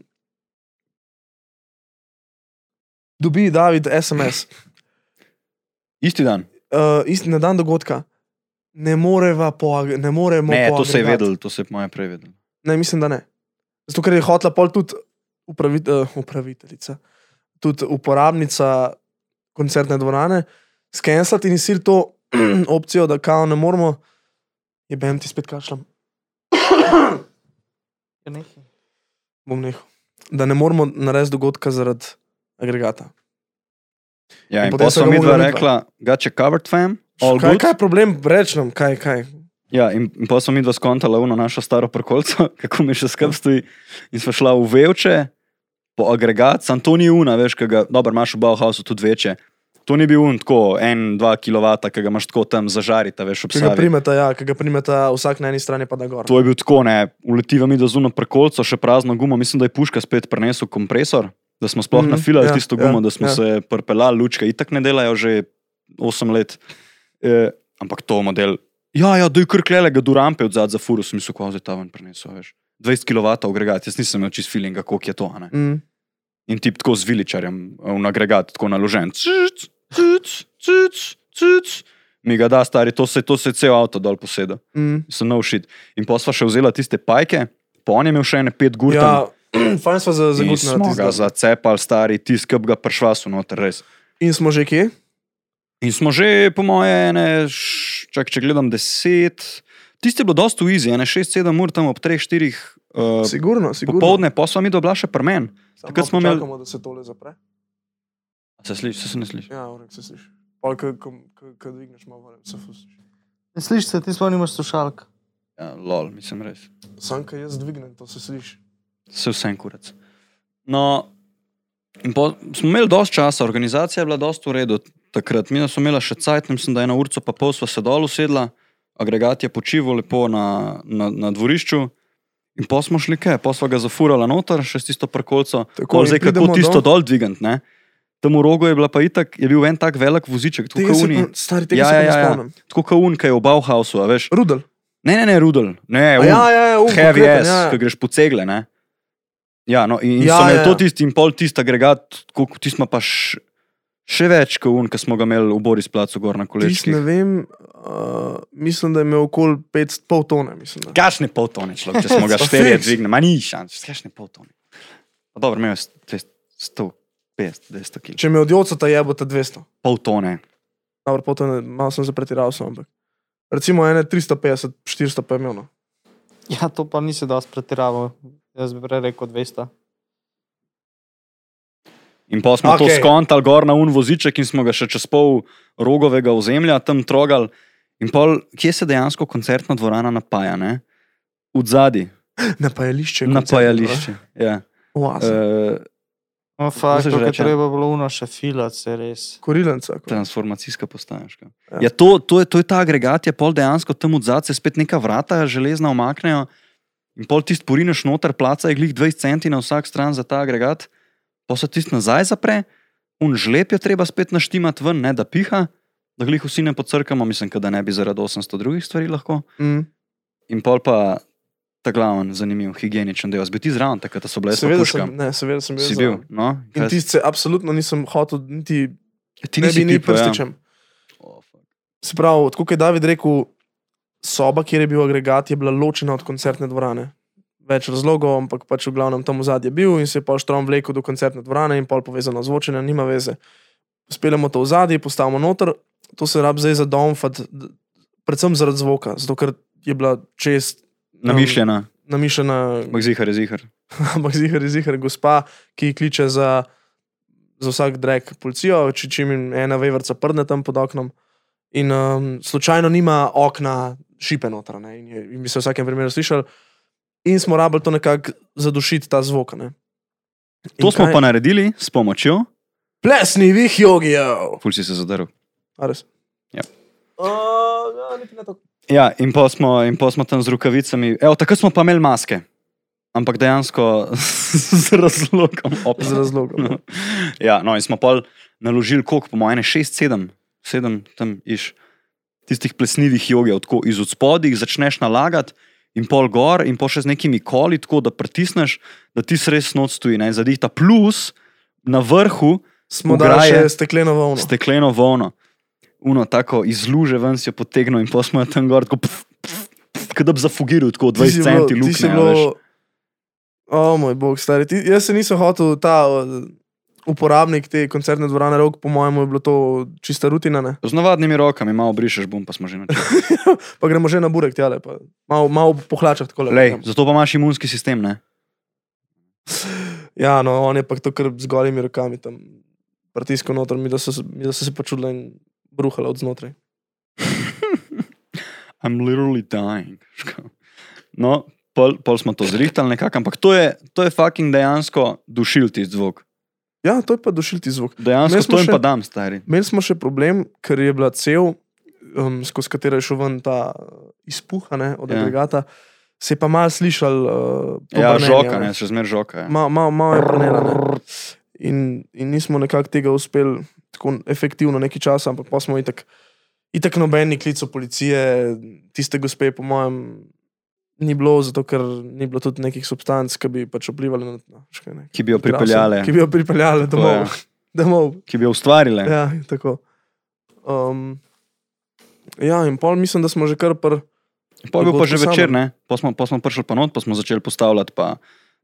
dobi David SMS, Isti dan. uh, isti na dan dogodka. Ne, moreva po, ag- ne moremo Ne, po to se je vedel, to se je po mojem prej vedel. Ne, mislim, da ne. Zato, ker je hotela pol tudi upravit, uh, upraviteljica, tudi uporabnica koncertne dvorane, skenslati in sil to opcijo, da kao ne moramo, je bem ti spet kašljam. Ja, nekaj. Bom nehal. Da ne moramo narediti dogodka zaradi agregata. Ja, In in potem potem so so ga mi dva mogli rekla, you covered, fam, all Kaj, good. kaj je problem, reči nam, kaj, kaj. Ja, in, in pa smo mi dva skontala uno našo staro prkolco, kako mi še skrb stoji. In smo šla v Vevče, po agregat, sam to ni una, veš, kaj ga, dobro, imaš v Bauhausu tudi večje. To ni bil un tako, en, dva kilovata, ki ga imaš tako tam zažarita, veš, ob Ki ga sebi. primeta, ja, ki ga primeta vsak na eni strani, pa da gor. To je bil tako, ne, uletiva mi do zuno prkolco, še prazno gumo, mislim, da je puška spet prenesel kompresor, da smo sploh mm, nafilali ja, tisto gumo, ja, da smo ja. se prpelali, lučke, itak ne delajo že 8 let. E, ampak to model, ja, ja, doj kar klelega do rampe od zadaj za furu, sem mislil, kako je ta ven prenesel, veš. 20 kW agregat, jaz nisem imel čist feelinga, koliko je to, ne. Mm. In tip tako z viličarjem, v agregat, tako naložen. Cic, cic, cic, cic. Mi ga da, stari, to se, to se cel avto dol poseda Mm. sem nov šit. In pa sva še vzela tiste pajke, pa on je imel še ene pet gur. Ja, fajn smo za in zagotnili. smo ga zacepali, stari, tisk, ki bi ga pršvasu noter, res. In smo že kje? In smo že, po moje, ene, š- čak, če gledam, deset. Tiste je bilo dosta easy, ene šest, sedem ur tam ob treh, štirih. Uh, Sigurno, sigurno. Popovdne, pa smo mi dobila še prmen. Takrat smo imeli- počakamo, da se tole zapre. Se sliši, se, se ne sliši. Ja, urek se sliši. Pa, ko dvigneš malo, vrem, se fusiš. Slišiš se, ti sploh nimaš slušalk. Ja, lol, mislim res. Sam, ko jaz dvignem, to se sliši. Se vsem kurac. No, po, smo imeli dosti časa, organizacija je bila dosti v redu takrat. Mi smo imeli še cajt, mislim, da je na urco pa pol sva se dol usedla, agregat je počival lepo na, na, na dvorišču. In pa smo šli kaj, pa sva ga zafurala noter, še s tisto prkolco. Tako, in zdaj kako tisto do- dol dvigant, ne? Tam v rogu je, pa itak, je bil en tak velik voziček, tako kot pa, stari, tega Ja, ja, ja, ja. Tako kot un, kaj je v Bauhausu, veš. Rudel. Ne, ne, ne, Rudel, ne, un. Ja, ja, ja, um, Heavy konkreten, S, ja. ki greš po cegle. Ne? Ja, no, in Ja, ja, so imeli ja, ja. to ja. tisti in pol tisti agregat, koliko ti smo pa š, še več kot un, ki smo ga imeli v Boris placu gor na Tis ne kolesih. vem, uh, mislim, da je imel okoli 5 pol tone. Mislim. Kašne pol tone, človek, če smo ga fiks. dvignili, ma ni šans, kašne pol tone. Dobro, imel je 150, 200 kg. Če me od jocota jebo, ta 200. Pol tone. Dobro, pol tone, malo sem se pretiral, sem, ampak. Recimo ene 350, 400 pa je imel. No. Ja, to pa nisi dosti pretiraval. Jaz bi rekel 200. In pa smo okay. to skontali gor na un voziček in smo ga še čez pol rogovega ozemlja tam trogali. In pol, kje se dejansko koncertna dvorana napaja, ne? V zadnji, Napajališče. napajališče. Ja. Oaza. Uh, No, fakt, to je treba bilo uno še filat, se res. Korilenca. ko. transformacijska postajaška. Ja. Ja, to, to, je, to je ta agregat, je pol dejansko tam od zadaj se spet neka vrata železna omaknejo in pol tisti porineš noter, placa je glih 20 centi na vsak stran za ta agregat, pa se tisti nazaj zapre, un žlep je treba spet naštimati ven, ne da piha, da glih vsi ne pocrkamo, mislim, da ne bi zaradi 800 drugih stvari lahko. Mm. In pol pa ta glaven, zanimiv, higieničen del. Zbi ti zraven, takrat da so bile Seveda puška. sem, ne, seveda sem bil. Si bil, no? In Kaj- tiste absolutno nisem hotel, niti ti ne nisi bi ni ja. prstičem. Se pravi, tako je David rekel, soba, kjer je bil agregat, je bila ločena od koncertne dvorane. Več razlogov, ampak pač v glavnem tam zadnji je bil in se je pol štrom vlekel do koncertne dvorane in pol povezano zvočenje, nima veze. Speljamo to v zadnji, postavimo noter, to se rab zdaj zadomfati, d- predvsem zaradi zvoka, zato ker je bila čest Namišljena, namišljena, ampak zihar je zihar. ampak zihar je zihar gospa, ki kliče za, za vsak drek policijo, če čim jim ena vevrca prdne tam pod oknom. In um, slučajno nima okna šipe noter, ne, in, je, in bi se v vsakem primeru slišali. In smo rabili to nekako zadušiti ta zvok. Ne. In To smo kaj- pa naredili s pomočjo, Plesni vih jogijev! ful si se zadrl. A res? Ja. Uh, ja, niti ne tako. Ja, in pa smo, in pa smo tam z rokavicami. Evo, takrat smo pa imeli maske, ampak dejansko z razlogom. Opa. Z razlogom. no. ja, no, in smo pa naložili, koliko, po mojem, 6, 7, 7 tam iš tistih plesnivih jogev, tako iz odspodih začneš nalagati. In pol gor, in pol še z nekimi koli, tako da pritisneš, da ti res noč stoji, zadihta. Plus na vrhu Smo dali še stekleno volno. stekleno volno, uno tako iz luže ven si jo potegnil in pa smo jo tam gor, tako pf, pf, pf, kot da bi zafugiral, tako Ti si 20 centi ti luknje. bilo-. O moj bog, stari. Ti, jaz se nisem hotel, ta uh, uporabnik te koncertne dvorane, rok, po mojem, je bilo to čista rutina. Ne? Z navadnimi rokami malo brišeš, bom pa smo že načeli. Pa gremo že na burek, tjale, pa malo, malo pohlačati tako Lej, zato pa imaš imunski sistem, ne? Ja, no, on je pa to kar z golimi rokami tam pritiskal noter, mi da so, mi da so se počutili in bruhali od znotraj. I'm literally dying. No, pol, pol smo to zrihtali nekako, ampak to je, to je fucking dejansko dušil ti zvok. Ja, to je pa dušil ti zvok. Dejansko to jim še- pa dam, stari. Imeli smo še problem, ker je bila cev, um, skozi katero je šel ven ta uh, izpuh ne, od Ja. agregata, se je pa malo slišal. Uh, Ja, brnenje, žoka, ne. še zmer žoka. Ja. Malo mal, mal je ne. In, in nismo nekako tega uspeli tako efektivno nekaj časa, ampak pa smo itak, itak nobeni klical policije, tiste gospe, po mojem, ni bilo, zato ker ni bilo tudi nekih substanc, ki bi pač vplivali na to. Ki bi jo pripeljale, Ki bi jo pripeljali To domov. domov. ki bi jo ustvarile. Ja, tako. Um, ja, in pol mislim, da smo že kar pr. Pa je bil pa že večer, samem. ne? Pa smo, pa smo prišli pa not, pa smo začeli postavljati pa,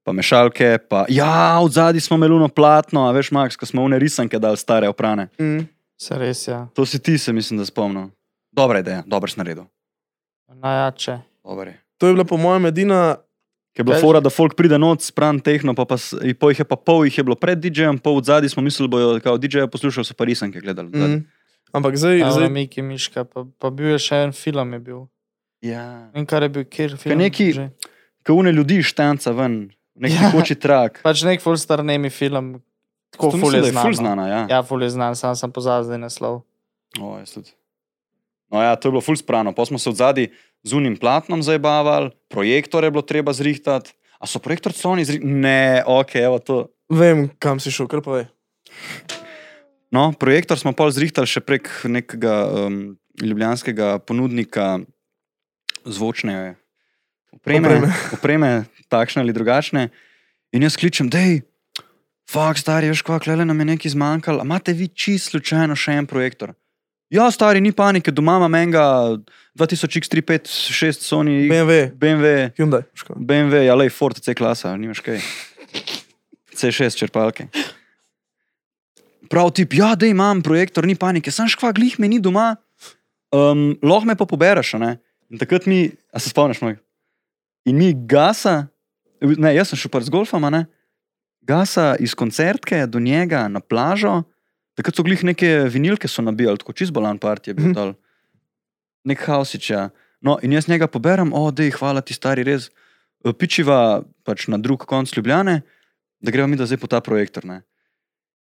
pa mešalke, pa ja, od zadaj smo meluno platno, a veš, Max, ko smo une risanke dali stare oprane. Mm. Se res je. To si ti, se mislim, da spomnil. Dobra ideja, dobro si naredil. Najjače. Dober je. To je bila po mojem edina. Ker je bila Kaj- fora, da folk pride noč, spran tehno, pa, pa, pol jih je pa pol jih je bilo pred DJ-jem, pol od zadaj smo mislili, bojo kao DJ-ja poslušali, so pa risanke gledali. Mm. Ampak zdaj, Ja, zdaj Miki Miška, pa, pa bil je še en film. Je bil. Ja. In kar je bil, kjer film. neki- že? Ko une ljudi štanca ven, neki Ja. ja. koči trak. Pač nek full star nemi film. Tako To full mislim, je je znan. ful no. znana, ja. Ja, full je znan, sam sem pozabil zdaj naslov. O, jaz tudi. No, ja, to je bilo ful sprano. Pa smo se od zadaj z unim platnom zabavali, projektor je bilo treba zrihtati. A so projektor Sony zrihtali? Ne, ok, evo to. vem, kam si šel, kar pa je. No, projektor smo pol zrihtali še prek nekega um, ljubljanskega ponudnika zvočne opreme, Opreme. opreme. takšne ali drugačne. In jaz kličem, hej, fuk, stari, veš, kva, klele nam je nekaj zmanjkalo, a imate vi čist slučajno še en projektor? Ja, stari, ni panike, doma imam enega 2000X356 Sony BMW, BMW, Hyundai. škoda. BMW, ali Ford C klasa, nimaš kaj. C6 črpalke. Prav tip, ja, da imam projektor, ni panike, sem škva, glih me ni doma, um, lahko me pa Ne? In takrat mi, a se spomniš moj? In mi gasa, ne, jaz sem šel pa z golfom, ne? Gasa iz koncertke do njega na plažo, takrat so glih neke vinilke so nabijali, tako čist bolan part je bil Mhm. dol. Nek hausič, ja. No, in jaz njega poberem, o, dej, hvala ti, stari, res. E, Pičiva pač na drug konc Ljubljane, da gremo mi da zdaj po ta projektor. Ne.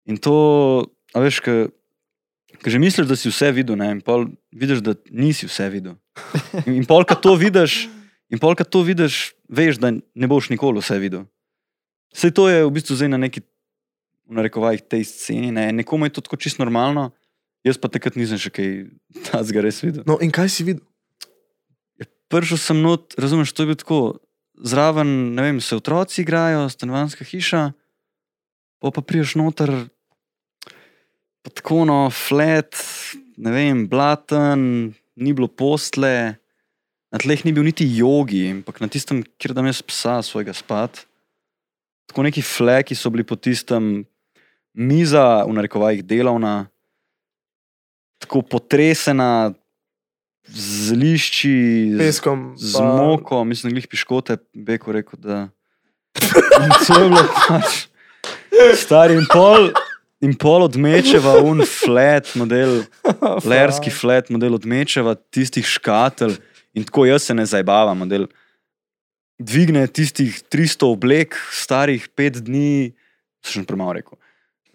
In to, a veš, ki že misliš, da si vse videl, ne, in pol vidiš, da nisi vse videl. In, in pol, ko to vidiš, in pol, ko to vidiš, veš, da ne boš nikoli vse videl. Vse to je v bistvu zdaj na neki, v narekovajih, tej sceni, ne. nekomu je to tako čisto normalno, jaz pa takrat nisem še kaj tazga res videl. No, in kaj si videl? Prišel sem not, razumeš, to je bilo tako. Zraven, ne vem, se otroci igrajo, stanovanska hiša, pa pa priješ noter, pa tako no, flat, ne vem, blaten, ni bilo postle, na tleh ni bil niti jogi, ampak na tistem, kjer da jaz psa svojega spat. Tako neki fleki so bili po tistem, miza, v narekovajih delovna, tako potresena, z lišči, z, Peskom. z pa- moko, mislim, jih piškote, beko rekel, da. In to je bilo pač. Stari in pol, in pol od mečeva, un flat model, lerski flat model od mečeva, tistih škatelj. In tako jaz se ne zabavam, model. Dvigne tistih 300 oblek, starih pet dni, sem že premalo rekel.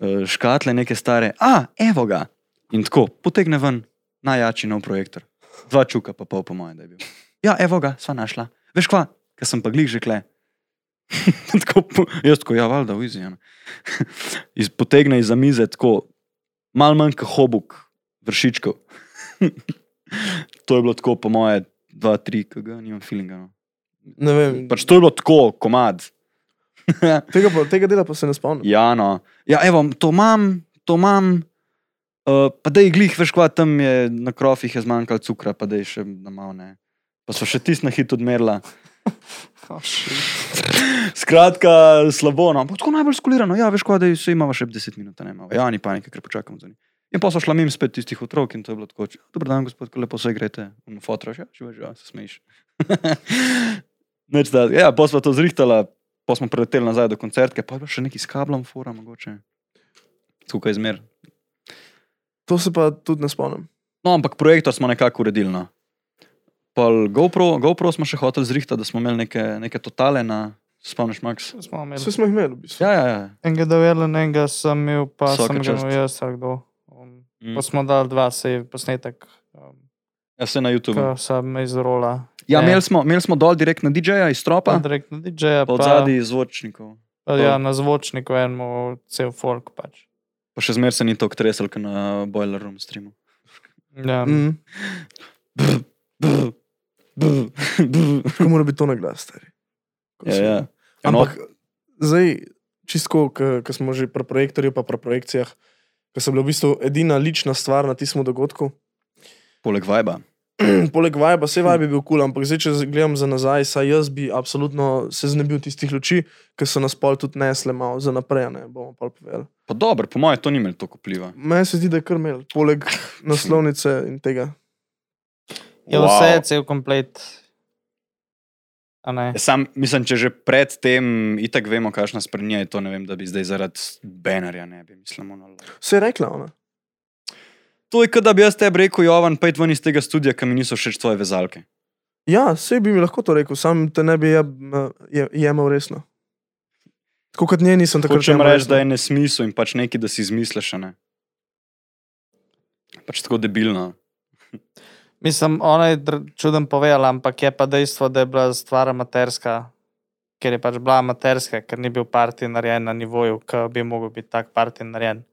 eh, Škatle neke stare, a, evo ga. In tako, potegne ven, najjači nov projektor. Dva čuka, pa pol po mojem, da je bil. Ja, evo ga, sva našla. Veš kva, ker sem pa glih že kle. tako, jaz tako, ja, valjda, v izjemu. Iz, potegne iz mize tako, mal manj kot hobuk, vršičkov. to je bilo tako, po moje, dva, tri, kg, nimam feelinga. No. Ne vem. Pač to je bilo tako, komad. Tega, pa, tega dela pa se ne spomnim. Ja, no. Ja, evo, to imam, to imam. Uh, pa da je glih, veš, kva tam je na krofih je zmanjkalo cukra, pa da je še na malo ne. Pa so še tisti na hit odmerla. Oh. Skratka, slabo, no, ampak tako najbolj skulirano. Ja, veš, kva, da se imamo še 10 minut, ne imamo. Ja, ni panike, ker počakamo za njim. In pa so šla mim spet tistih otrok in to je bilo tako. Dobro dan, gospod, ko lepo se igrate. In fotraš, ja, živiš, ja, se smejiš. Neč da, ja, pa smo to zrihtala, pa smo preleteli nazaj do koncertke, pa je bilo še neki s kablom, fora, mogoče. Tukaj zmer. To se pa tudi ne spomnim. No, ampak projektor smo nekako uredili. No. Pol GoPro, GoPro smo še hoteli zrihtati, da smo imeli neke, neke totale na, spomniš, Max? Vse smo imeli, v bistvu. Ja, ja, ja. Enega dovela, enega sem imel, pa sem ga imel jaz, ali kdo. Um, Mm. Pa smo dali dva, se je posnetek, um, Ja, se na YouTube. ko sem iz rola. Ja, Ne. imeli smo, imeli smo dol direkt na DJ-ja iz Pa stropa, direkt na DJ-ja, pa od zadaj zvočnikov. pa ja, na zvočniku enemu cel folk pač. Pa še zmer se ni tako tresel, kot na Boiler Room streamu. Ja. Mm. Kako mora biti to na glas, stari? Ko Ja, si- ja. Ampak zdaj, čisto, ko smo že pri projektorju, pa pri projekcijah, ki so bile v bistvu edina lična stvar na tistem dogodku. Poleg vajba. Poleg vajba, vse vajb je bil kul, cool, ampak zdaj, če gledam za nazaj, saj jaz bi absolutno se znebil tistih luči, ki so nas pol tudi nesle malo za naprej, ne bomo pa povedali. Pa dobro, po mojem, to ni imelo toliko vpliva. Meni se zdi, da je kar imel, poleg naslovnice in tega. Je vse, cel komplet. Sam, mislim, če že pred tem itak vemo, kakšna sprnja je to, ne vem, da bi zdaj zaradi banerja ne bi, mislim, ono. Vse je rekla ona. To je, kot da bi jaz tebi rekel, Jovan, pojdi ven iz tega studia, kam mi niso všeč tvoje vezalke. Ja, vse bi mi lahko to rekel, sam te ne bi jeb, je, jemal resno. Tako kot nje nisem Hočem jemal reči, resno. da je nesmisel in pač nekaj, da si izmisliš, ne. Pač tako debilno. Mislim, ona je čuden povedala, ampak je pa dejstvo, da je bila stvar amaterska, ker je pač bila amaterska, ker ni bil parti narejen na nivoju, ki bi mogel biti tak parti narejen.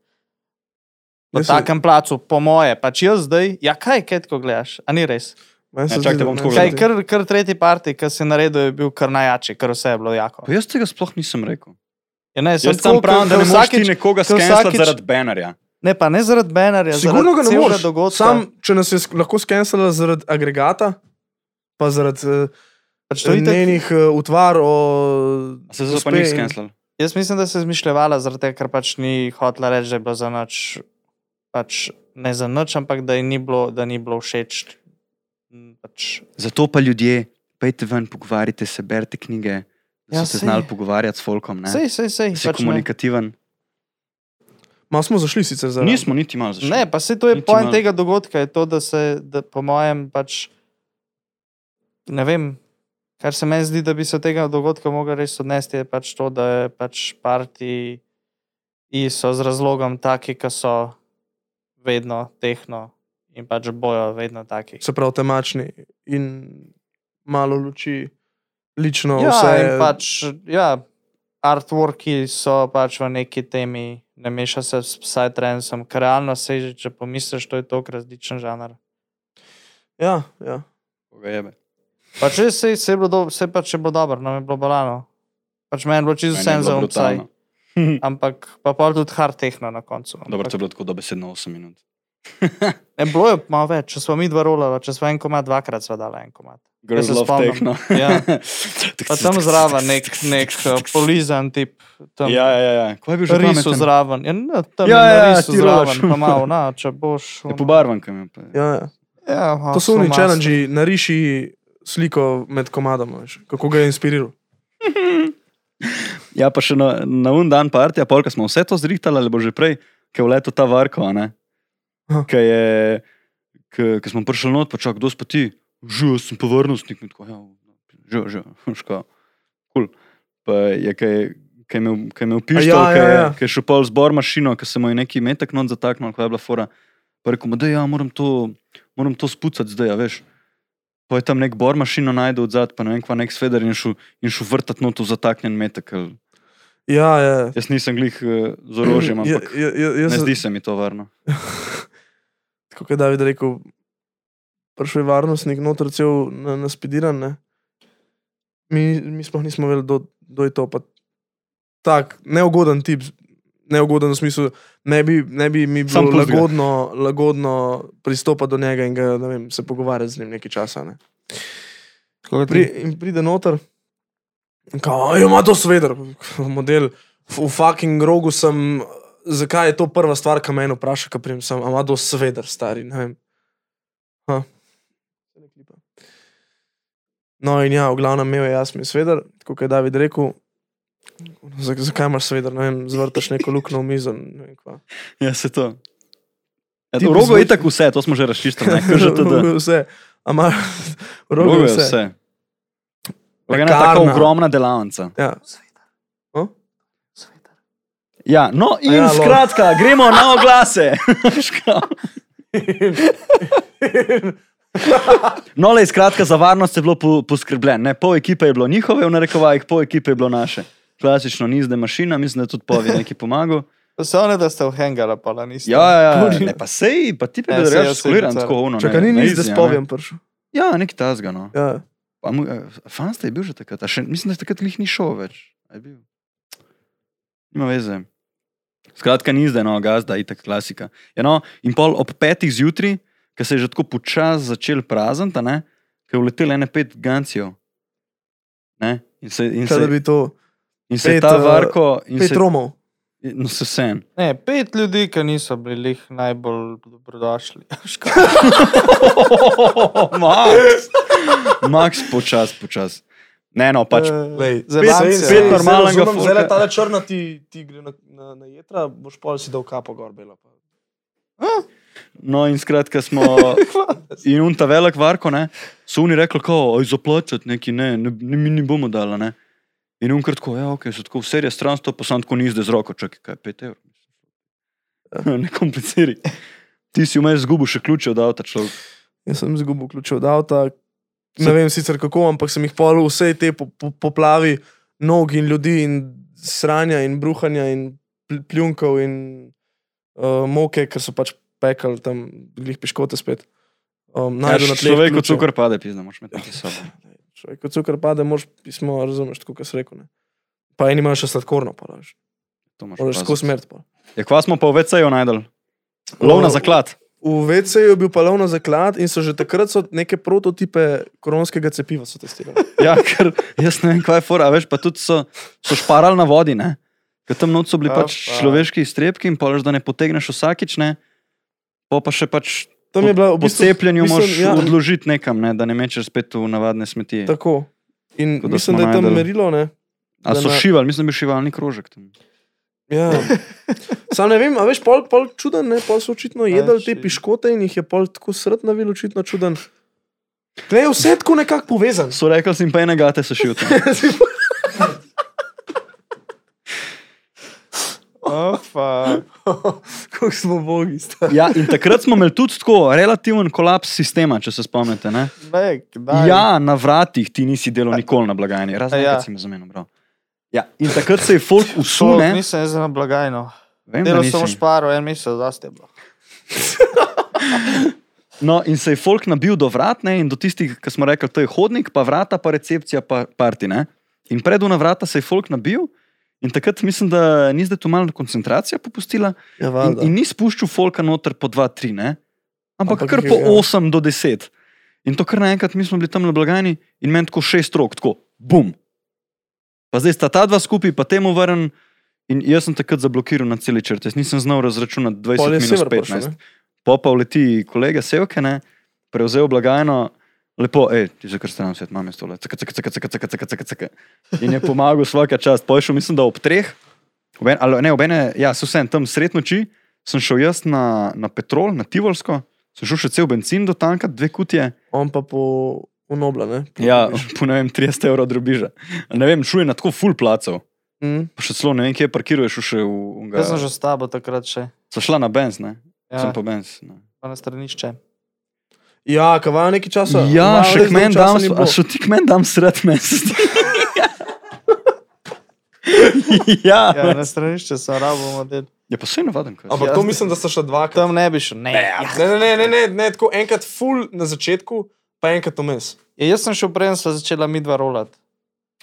Na se- takem placu, po moje, pač jaz zdaj, ja kaj, kaj tako gledaš, a ni res. Se Ja, da- se Kaj, kar, kar tretji parti, ki si naredil, je bil kar najjači, kar vse je bilo jako. Pa jaz tega sploh nisem rekel. Ja, ne, Jaz sem pravim, da ne moreš ti nekoga ko skenslati vsakič- zaradi banerja. Ne, pa ne zaradi banerja, Sigurno ga ne moreš. Sam, če nas je lahko skenirala zaradi agregata, pa zaradi uh, pač itak- njenih uh, utvar o. Se zdaj pa ni skenslal. Jaz mislim, da se je zmišljala, zaradi tega, ker pač ni hotela reči, da je bilo za noč, pač ne za noč, ampak da ji ni bilo, da ni bilo všeč. Pač, Zato pa ljudje, pejte ven, pogovarjajte se, berite knjige, da Ja, se znali pogovarjati s folkom. Ne? sej, sej, sej. Si Pač ne. Malo smo zašli sicer za. Nismo niti malo zašli. ne, pa se to je Niti pojem malo. tega dogodka, je to, da se, da po mojem, pač ne vem. Kar se meni zdi, da bi se tega dogodka mogel res odnesti, je pač to, da je pač partiji so z razlogom taki, ki so vedno tehno in pač bojo vedno taki. Se pravi, temačni in malo luči, lično Ja, vse. in pač, ja, artworki so pač v neki temi, ne meša se s psytransom, ker realno se, že, če pomisliš, to je to različen žanr. Ja, ja. Koga jebe. Pač res se, se je bilo, do, se pač je bilo dobro, nam je bilo balano. Pač meni je bilo čisto vse za umcaj, ampak pa pol tudi hard tehno na koncu. Dobro, to ampak, je bilo tako dobesedno 8 minut. ne, bilo je malo več, če smo mi dva rolala, če smo en komat, dvakrat sva dala en komat. Spomnim. techno. Ja. Pa tam zraven nek, nek uh, polizan tip. Tam. Ja, ja, ja. Ko je bil že Riso pameten? zraven, ja, ne, tam Ja, ja, ja, ti riso zraven, pa malo, na, če boš. Je ono- pobarvan, kam je. ja, ja. Ja, aha, To so oni challenge, nariši sliko med komadom, veš, kako ga je inspiriral. Ja, pa še na, na un dan partija, polka smo vse to zrihtali, ali bo že prej, ki je vleto ta varko, ne? Ki je, ki smo prišli not, pa čak, kdo si pa ti? Že, sem in Tako, ja, že, že, ško, kul. Pa je, ki je imel, ki je imel pištol, ja, ki ja, ja. ki je šel pol zbor mašino, ki se mu je neki metek not zataknil, ko je bila fora. Pa rekel, da ja, moram to, moram to spucati zdaj, a veš. Pa je tam nek bor mašino najdel odzad, pa ne vem, kva nek sveder in šel, in šel vrtati not v zataknjen metek. ali- Ja, ja. Jaz nisem glih uh, z orožjem, Ja, ampak ja, ja, jaz ne zdi se mi to varno. Tako je David rekel, prišel je varnostnik, noter cel na- naspidiran. Ne? Mi, mi sploh nismo vedeli, kdo je to. Pa Tak, neugoden tip, neugoden v smislu, ne bi, ne bi mi bilo lagodno, lagodno pristopati do njega in ga, vem, se pogovarjati z njim nekaj časa. Ne? Pri, in pride noter, kao, "Ej, ima to sveder, model, v, fucking rogu sem, zakaj je to prva stvar, ki me vpraša, ki prijem sem, ima to sveder, stari, ne vem. Ha. No in ja, v glavnem imel je jasmi sveder, kot je David rekel. "Zak- Zakaj imaš sveder, ne vem, zvrtaš neko luknjo v mizo, ne vem. Ja, se to. Ja, Ti v rogu je tako vse, to smo že razčistili. ne, že to da. Vse. Ama, rogo Rogo je je vse. je ena tako ogromna delavnica. Ja. Ja, no, in ja, ja, lol. skratka, gremo na oglase. no, le, skratka, za varnost je bilo po, poskrbljeno. Pol ekipe je bilo njihove, v narekovajih, pol ekipe je bilo naše. Klasično nizde mašina, mislim, da je tudi povi neki pomagal. Se one, da ste v hangara, pa da niste. Ja, ja, ja, ne, pa sej, pa ti pa da rečeš, docela. tako ono. Čakaj, ni nič, da spovem prišel. Ja, neki tasga, no. Ja. Pa mu, eh, Fansta je bil že takrat, a še, mislim, da takrat lih ni šel več. Nima veze. Skratka, ni zdaj, no, gazda, itak klasika. Ja, no, in pol ob petih zjutraj, ko se je že tako počasi začel prazniti, ko je uletel ene pet gancijev. Ne, in se, in Kaj da se, bi to? in se je pet, ta eh, varko, Pet se, Romov. no, se sen. Ne, pet ljudi, ki niso bili najbolj dobrodošli. Max, Max, počas, počas. Ne, no, pač. Lej, Za spet- banke, spet ja. spet normalnega Zdaj, zdaj ta črna ti, ti gre na, na, na jedra, boš pol si dal kapo gor belo. pa. No, in skratka smo. In un ta velik varko, ne, so oni rekli, kao, oj, zaplačati neki, ne, ne, ne, mi ne bomo dali, ne. In un kratko, ja, ok, so tako v seriji stran, to pa sam tako ni zdaj z roko, čakaj, kaj, pet evrov. ne kompliciraj. Ti si vmes zgubil še ključe od avta, človek. Jaz sem izgubil ključe od avta. Ne vem sicer kako, ampak sem jih pol vse te po, po, poplavi nog in ljudi in sranja in bruhanja in pl- pljunkov in uh, moke, ker so pač pekali tam glih piškote spet. Um, Ja, najdu na tleh človeku ključe. cukor pade, pizda, moraš imeti neki sobo. Človek, ko cukor pade, moraš pismo, razumeš, tako kot si rekel. Ne? Pa eni imajo še sladkorno, pa veš. To moraš Moraš skozi smrt. Pa. Ja, kva smo pa v VC-ju najdel? Lov na O, zaklad. V VC-ju je bil pa lovno zaklad in so že takrat so neke prototipe koronskega cepiva testirali. Ja, ker jaz ne vem, kaj je fora, veš, pa tudi so, so šparali na vodi, ne. Ker tam noč so bili Ja, pač pa. človeški iztrebki in pa veš, da ne potegneš vsakič, ne. Po pa še pač Tam je bila v bistvu, cepljenju mislim, moraš ja. odložiti nekam, ne, da ne mečeš spet v navadne smeti. Tako. In Tako da mislim, da je tam najdel- merilo, ne? A so na- šivali, mislim, da bi šivalni krožek tam. Ja. Sam ne vem, a veš, pol, pol čuden, ne, pol so očitno jedli te piškote in jih je pol tako srd navil, očitno čuden. Ne, vse tako nekako povezan. So rekli, sem pa enega te sešil tam. Oh. Kako smo bogi. stari. Ja, in takrat smo imeli tudi tako relativen kolaps sistema, če se spomnite, ne. Ne, kdaj? Ja, na vratih ti nisi delal nikoli na blagajni, razen Ja. ja. si me zamenil, bro. Ja, in takrat se je folk Šlo, usune. nisem jaz na blagajno. Vem, da Delal sem v šparu, en mesec, dosti je bilo. No, in se je folk nabil do vrat, ne, in do tistih, ki smo rekli, to je hodnik, pa vrata, pa recepcija, pa parti. Ne. In pred na vrata se je folk nabil, in takrat mislim, da ni zdaj tu malo koncentracija popustila, Ja, in, in ni spuščal folka noter po 2-3, ne, ampak, Ampak kar jih po je, ja. 8 do 10. In to kar naenkrat, mi smo bili tam na blagajni in meni tako šest rok, tako, bum. Pa zdaj sta ta dva skupaj, pa temu vrn. In jaz sem takrat zablokiral na celi črti, jaz nisem znal razračunati 20 Pol je minus sever prišel, 15. ne? Po pa vleti kolega Sevke, ne, prevzel blagajno, Lepo, hej, ti že kar stran svet, imam jaz tole. Caka, caka, caka, caka, caka, caka, caka, caka. In je pomagal vsaka čast. Pojšel, mislim, da ob treh, ob en, ali ne, ob ene, ja, so vsem tam sred noči, sem šel jaz na, na Petrol, na Tivolsko, sem šel še cel benzin do tanka, dve kutije. On pa po unobla, ne? Po ja, drubiž. po ne vem, 30 evrov drobiža. Ne vem, šuje na tako full placev. Mm. Pa še celo ne vem, kje parkiruješ, še v Ungariji. Jaz sem že s tabo takrat še. So šla na benz, ne? Ja. Sem po benz. Ne. Pa na stranišče. Ja, kava nekaj časa. Ja, še k meni dam, še ti k meni dam sred mesec. ja, Ja, na stranišče sem rabo model. je pa vse navaden. Ampak Ja, to mislim, da sta še dvakrat. Tam ne bi šel. Ne. Ja. Ne, ne, ne, ne, ne, ne, tako enkrat full na začetku, pa enkrat vmes. Ja, jaz sem šel prej, sva začela mi dva rolati.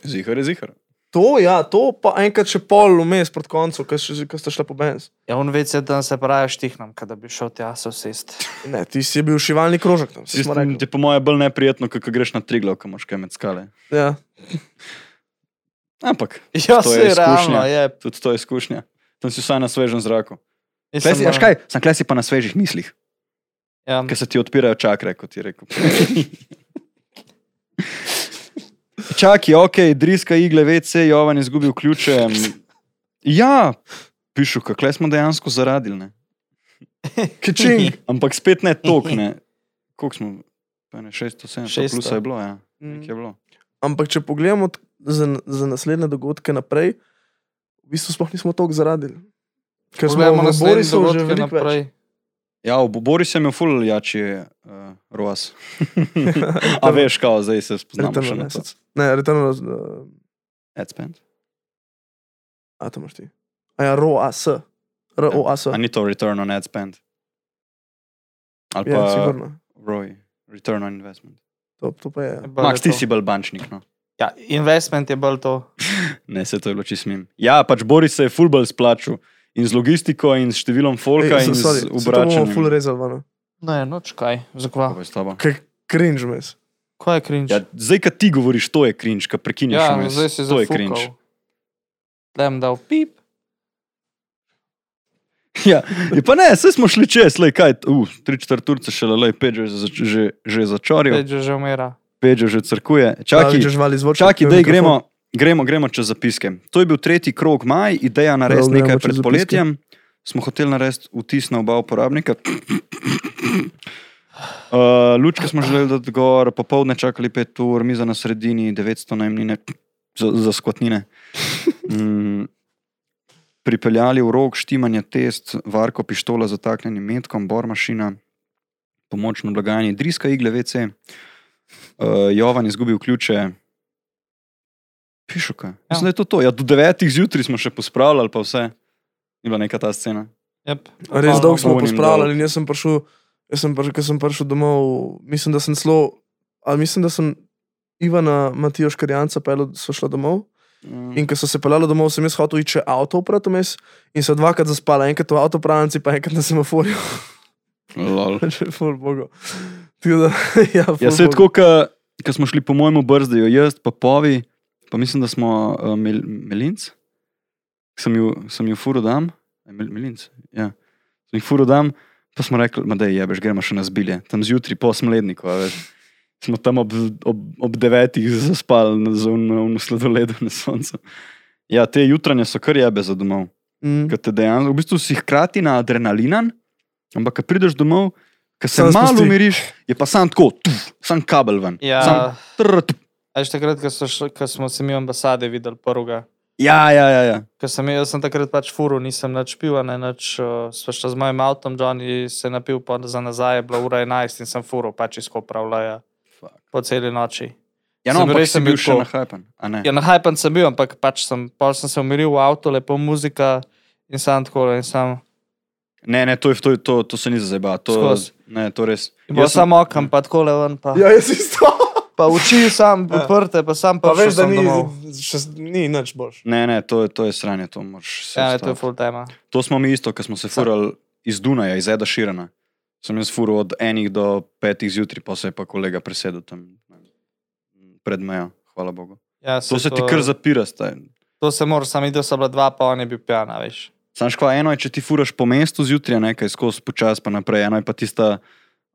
Zihar je zihar. To, ja, to pa enkrat še pol vmes pred koncem, ko ko sta šla po benz. Ja, on je, da se pravi štihnam, kada bi šel tja se usest. Ne, ti si bil šivalni krožek tam, Ti je po mojem bolj neprijetno, kot ko greš na triglav, ko imaš kaj med skale. Ja. Ampak Ja, To je je realno, izkušnja. je. tudi to je izkušnja. Tam si vsaj na svežem zraku. Klesi, sem, až kaj, sem klesi pa na svežih mislih, Ja, ker se ti odpirajo čakre, kot ti rekel. Čaki, ok, driska igle, VC, Jovan je izgubil ključe. Ja, pišu, kakle smo dejansko zaradili. Ne? Kečing. Ampak spet ne tok, ne. Koliko smo? Pa ne 600, 700, 600. plus je bilo, ja. Mm. Je bilo. Ampak če pogledamo za, za naslednje dogodke naprej, v bistvu sploh nismo toliko zaradili. Ker smo naslednje Borisu že veliko več. Ja, v Boris je imel ful jači uh, roas. A veš, kao, zdaj se spoznamo Return še na to. Ne, Return of uh, Adspend. A, to imaš ti. A ja, ROAS. ROAS. A ni to return on ad spend? Ali Ja, pa sigurno. ROI, return on investment. To, to pa je. Max, ti si bolj bančnik, no. Ja, investment je bolj to. Ne, se to je bilo čisto mim. Ja, pač Boris se je fulbol splačal. In z logistiko, in s številom folka, Ej, in so- sorry, z se to bomo obračanjem. full rezali, vano. Ne, noč kaj, zakva. Je? Kaj cringe mes. Kaj je cringe? Ja, zdaj, kad ti govoriš, to je cringe, kad prekinjaš. ja vmes, zdaj si to je cringe. Tlem dal pip. Ja, je pa ne, vse smo šli čez, le kaj, uh, tri četrt turce še le, že, za- že, že začorijo, Več že umira. pet že crkuje. Čakaj, čakaj, dej gremo, gremo, gremo čez zapiske. To je bil tretji krog maj, ideja narediti Prav, gremo nekaj pred zapiske. poletjem. Smo hoteli narediti vtis na oba uporabnika. Uh, lučke smo želeli dati gor, popovdne čakali 5 ur, mi za na sredini 900 najemnine za, za skvatnine. Mm, pripeljali v rok, štimanje test, varko pištola z zataknjenim metkom, bor mašina, pomoč na blagajni, driska igle, VC. Uh, Jovan izgubil ključe. Pišuka. Ja. Mislim, da je to to. Ja, do devetih zjutraj smo še pospravljali, pa vse. Ni bila neka ta scena. Yep. Res dolgo smo Polnim pospravljali in jaz sem prišel, jaz sem prišel, ko sem prišel domov, mislim, da sem slo, ali mislim, da sem Ivana Matijo Škarjanca pel, so šla domov. Mm. In ko so se pelali domov, sem jaz hotel iti še avto oprati vmes in se dvakrat zaspala, enkrat v avtopravnici, pa enkrat na semaforju. Že full bogo. Tako da, ja, full Ja, se je tako, ko smo šli po mojemu brzdeju, jaz pa povi, pa mislim, da smo uh, mel, Melinc, sem ju, sem ju furo dam, mel, Melinc, ja, sem jih furo dam, pa smo rekli, da je, jebeš, gremo še na zbilje, tam zjutraj po smledniku, veš. Smo tam ob, ob, ob devetih zaspali na zunanjem sladoledu na soncu. Ja, te jutranje so kar jebe za domov. Mm. Dejansko, v bistvu si hkrati na adrenalinan, ampak ko prideš domov, ko se Samo malo umiriš, je pa sam tako, tuf, sam kabel ven. Ja. Sam, trr, tup. A že takrat, ko, smo se mi v ambasade videli prvega. ja, ja, ja. ja. Ker sem, jaz sem takrat pač furu, nisem nič pil, ne nič. Uh, sva šla z mojim avtom, Johnny se je napil, pa za nazaj je bila ura 11 in sem furu, pač izkopravlja Fuck. po celi noči. Ja, no, Sem res sem bil še na ne? Ja, na hajpan sem bil, ampak pač sem, pol sem se umiril v avtu, lepo muzika in sam tako, in sam. Ne, ne, to, je, to, to, to se ni za zeba, to, Skozi. ne, to res. Bolj Jaz sem- okam, pa tako le ven, pa, Ja, jaz isto. Pa oči sam odprte, pa sam Pa pa veš, da ni, domov. še, ni nič boljš. Ne, ne, to, je- to je sranje, to moraš se Ja, to je full tema. To smo mi isto, ko smo se furali iz Dunaja, iz Eda Širana. Sem jaz fural od enih do petih zjutraj, pa se je pa kolega presedel tam pred mejo, hvala Bogu. Ja, To se ti kar zapira, staj. To se mora, sam videl, so bila dva, pa on je bil pijan, veš. Znaš, kva eno je, če ti furaš po mestu zjutraj, nekaj skozi počas pa naprej, eno je pa tista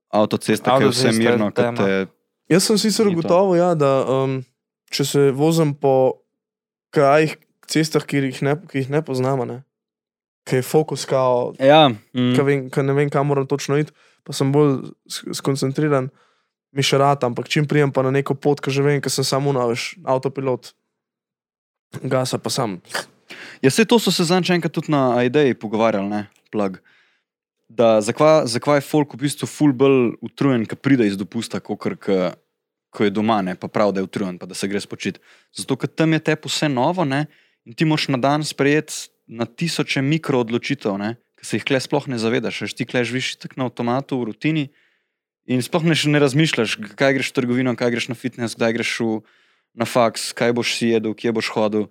avtocesta, ki je vse mirno, ki tema. te Jaz sem sicer ugotovil, ja, da um, če se vozim po krajih, cestah, ki jih ne, ki jih ne poznamo, ne, ki je fokus, kao, Ja, mm. mm, ka ne vem, kam moram točno iti, pa sem bolj skoncentriran, mi še rad, ampak čim prijem pa na neko pot, ki že vem, ker sem samo naveš, avtopilot, gasa pa sam. ja, vse to so se zanj enkrat tudi na ideji pogovarjali, ne, plug. Da zakva, zakva je folk v bistvu full bolj utrujen, ko pride iz dopusta, kot ko je doma, ne, pa prav, da je utrujen, pa da se gre spočiti. Zato, ker tam je tebi vse novo, ne, in ti moš na dan sprejeti na tisoče mikro odločitev, ne, ki se jih kle sploh ne zavedaš, veš, ti kleš viš tako na avtomatu, v rutini. In sploh ne, ne razmišljaš, kaj greš v trgovino, kaj greš na fitness, kdaj greš v, na faks, kaj boš si jedel, kje boš hodil.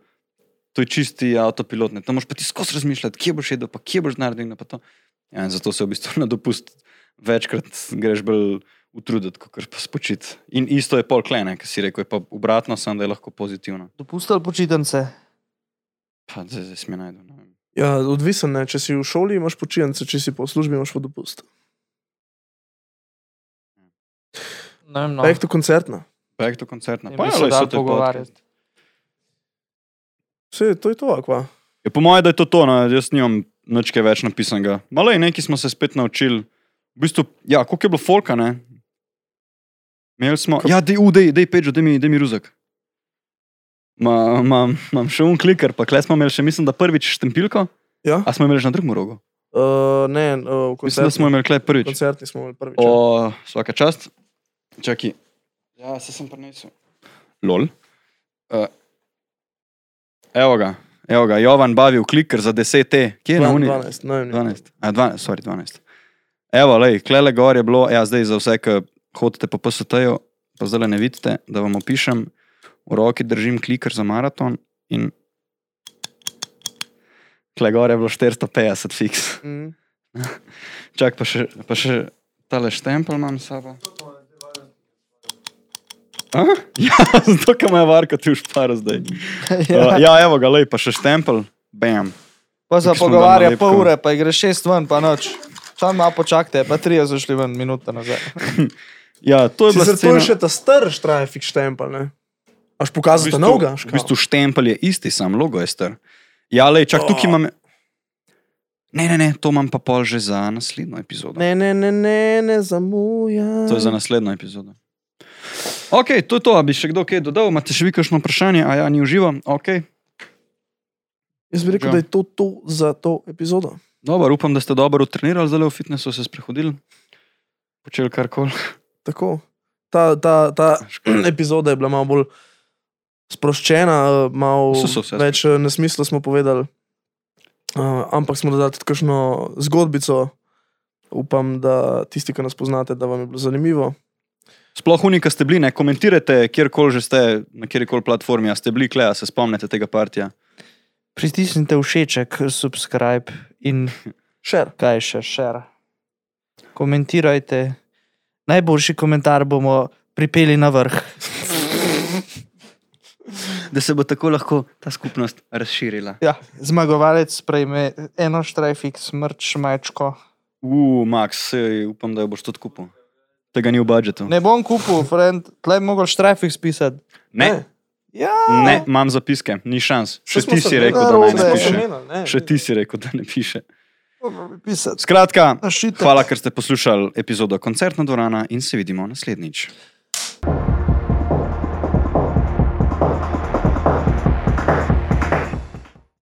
To je čisti avtopilot. Ne. Tam moš pa ti skozi razmišljati, kje boš jedel, pa kje boš naredil. pa to. Ja, zato se v bistvu na dopust večkrat greš bolj utruditi, kot pa spočiti. In isto je pol klene, ki si rekel, je pa obratno, samo da je lahko pozitivno. Dopustil počitnice. Pa zdaj, zdaj ne vem. Ja, odvisen, ne, če si v šoli, imaš počitnice, če si pa v službi, imaš pa dopust. Ne vem, no. Pa je to koncertna. Koncertna. Pa bi ja, se lej, so dali te pogovarjati. Vse, to je to, akva. Je po mojem, da je to to, no, jaz nimam nič kaj več napisanega. Malo je nekaj smo se spet naučili. V bistvu, ja, koliko je bilo folka, ne? Imeli smo, ja, dej, u, dej, dej, pečo, dej mi, dej mi ruzak. Ma- Imam imam še un kliker, pa kle smo imeli še, mislim, da prvič štempilko, Ja? a smo imeli že na drugem rogu. Uh, ne, uh, Mislim, da smo imeli kle prvič. koncertni smo imeli prvič. ja. O, vsaka čast. Čakaj. Ja, se sem prinesel. Lol. Uh, evo ga, evo ga, Jovan bavil kliker za 10 T. Kje je na uni? 12, ne vem. 12. A, 12, sorry, 12. Evo, lej, klele gor je bilo, ja, zdaj za vse, ki hodite po PST-ju, pa zdaj ne vidite, da vam opišem. V roki držim kliker za maraton in klele gor je bilo 450 fiks. Mm. Čak, pa še, pa še tale štempel imam s sabo. Ja, zato, ker ima varka ti ušpara zdaj. Ja, ja evo ga, lej, pa še štempel. Bam. Pa se pogovarja pol ure, pa gre šest ven, pa noč. Tam malo počakajte, pa trije zašli ven, minuta nazaj. Ja, to je bila Sicer to scena. je še ta star štrajfik štempel, ne? Až pokazati novega? v bistvu štempel je isti, sam logo je star. Ja, lej, čak tukaj imam. Ne, ne, ne, to imam pa pol že za naslednjo epizodo. Ne, ne, ne, ne, ne zamuja. To je za naslednjo epizodo. Ok, to je to, bi še kdo kaj dodal, imate še vi kakšno vprašanje, a ja, ni uživo, ok. Jaz bi rekel, Ja. da je to, to za to epizodo. Dobro, upam, da ste dobro trenirali, zdaj v fitnessu se sprehodili, počeli karkoli. Tako. Ta, ta, ta epizoda je bila malo bolj sproščena, malo So se vse več eh, nesmisla smo povedali. Uh, ampak smo dodali tudi kakšno zgodbico. Upam, da tisti, ki nas poznate, da vam je bilo zanimivo. Sploh unika ste bili, ne komentirajte, kjerkoli že ste, na kjerkoli platformi, a ste bili kle, a se spomnite tega partija. Pritisnite všeček, subscribe in Šer. kaj še, share. Komentirajte. Najboljši komentar bomo pripeli na vrh. Da se bo tako lahko ta skupnost razširila. Ja, zmagovalec prejme eno štrajfik, smrt šmajčko. Uf, Max, sej, upam, da jo boš tudi kupil. Tega ni v budžetu. Ne bom kupil, friend, tle bi mogel štrajfik spisati. ne, Ja, ne imam zapiske, ni šans. Še ti si rekel, da ne se piše. ne. Še ti si rekel, da ne piše. Skratka, hvala, ker ste poslušali epizodo Koncertna dvorana in se vidimo naslednjič.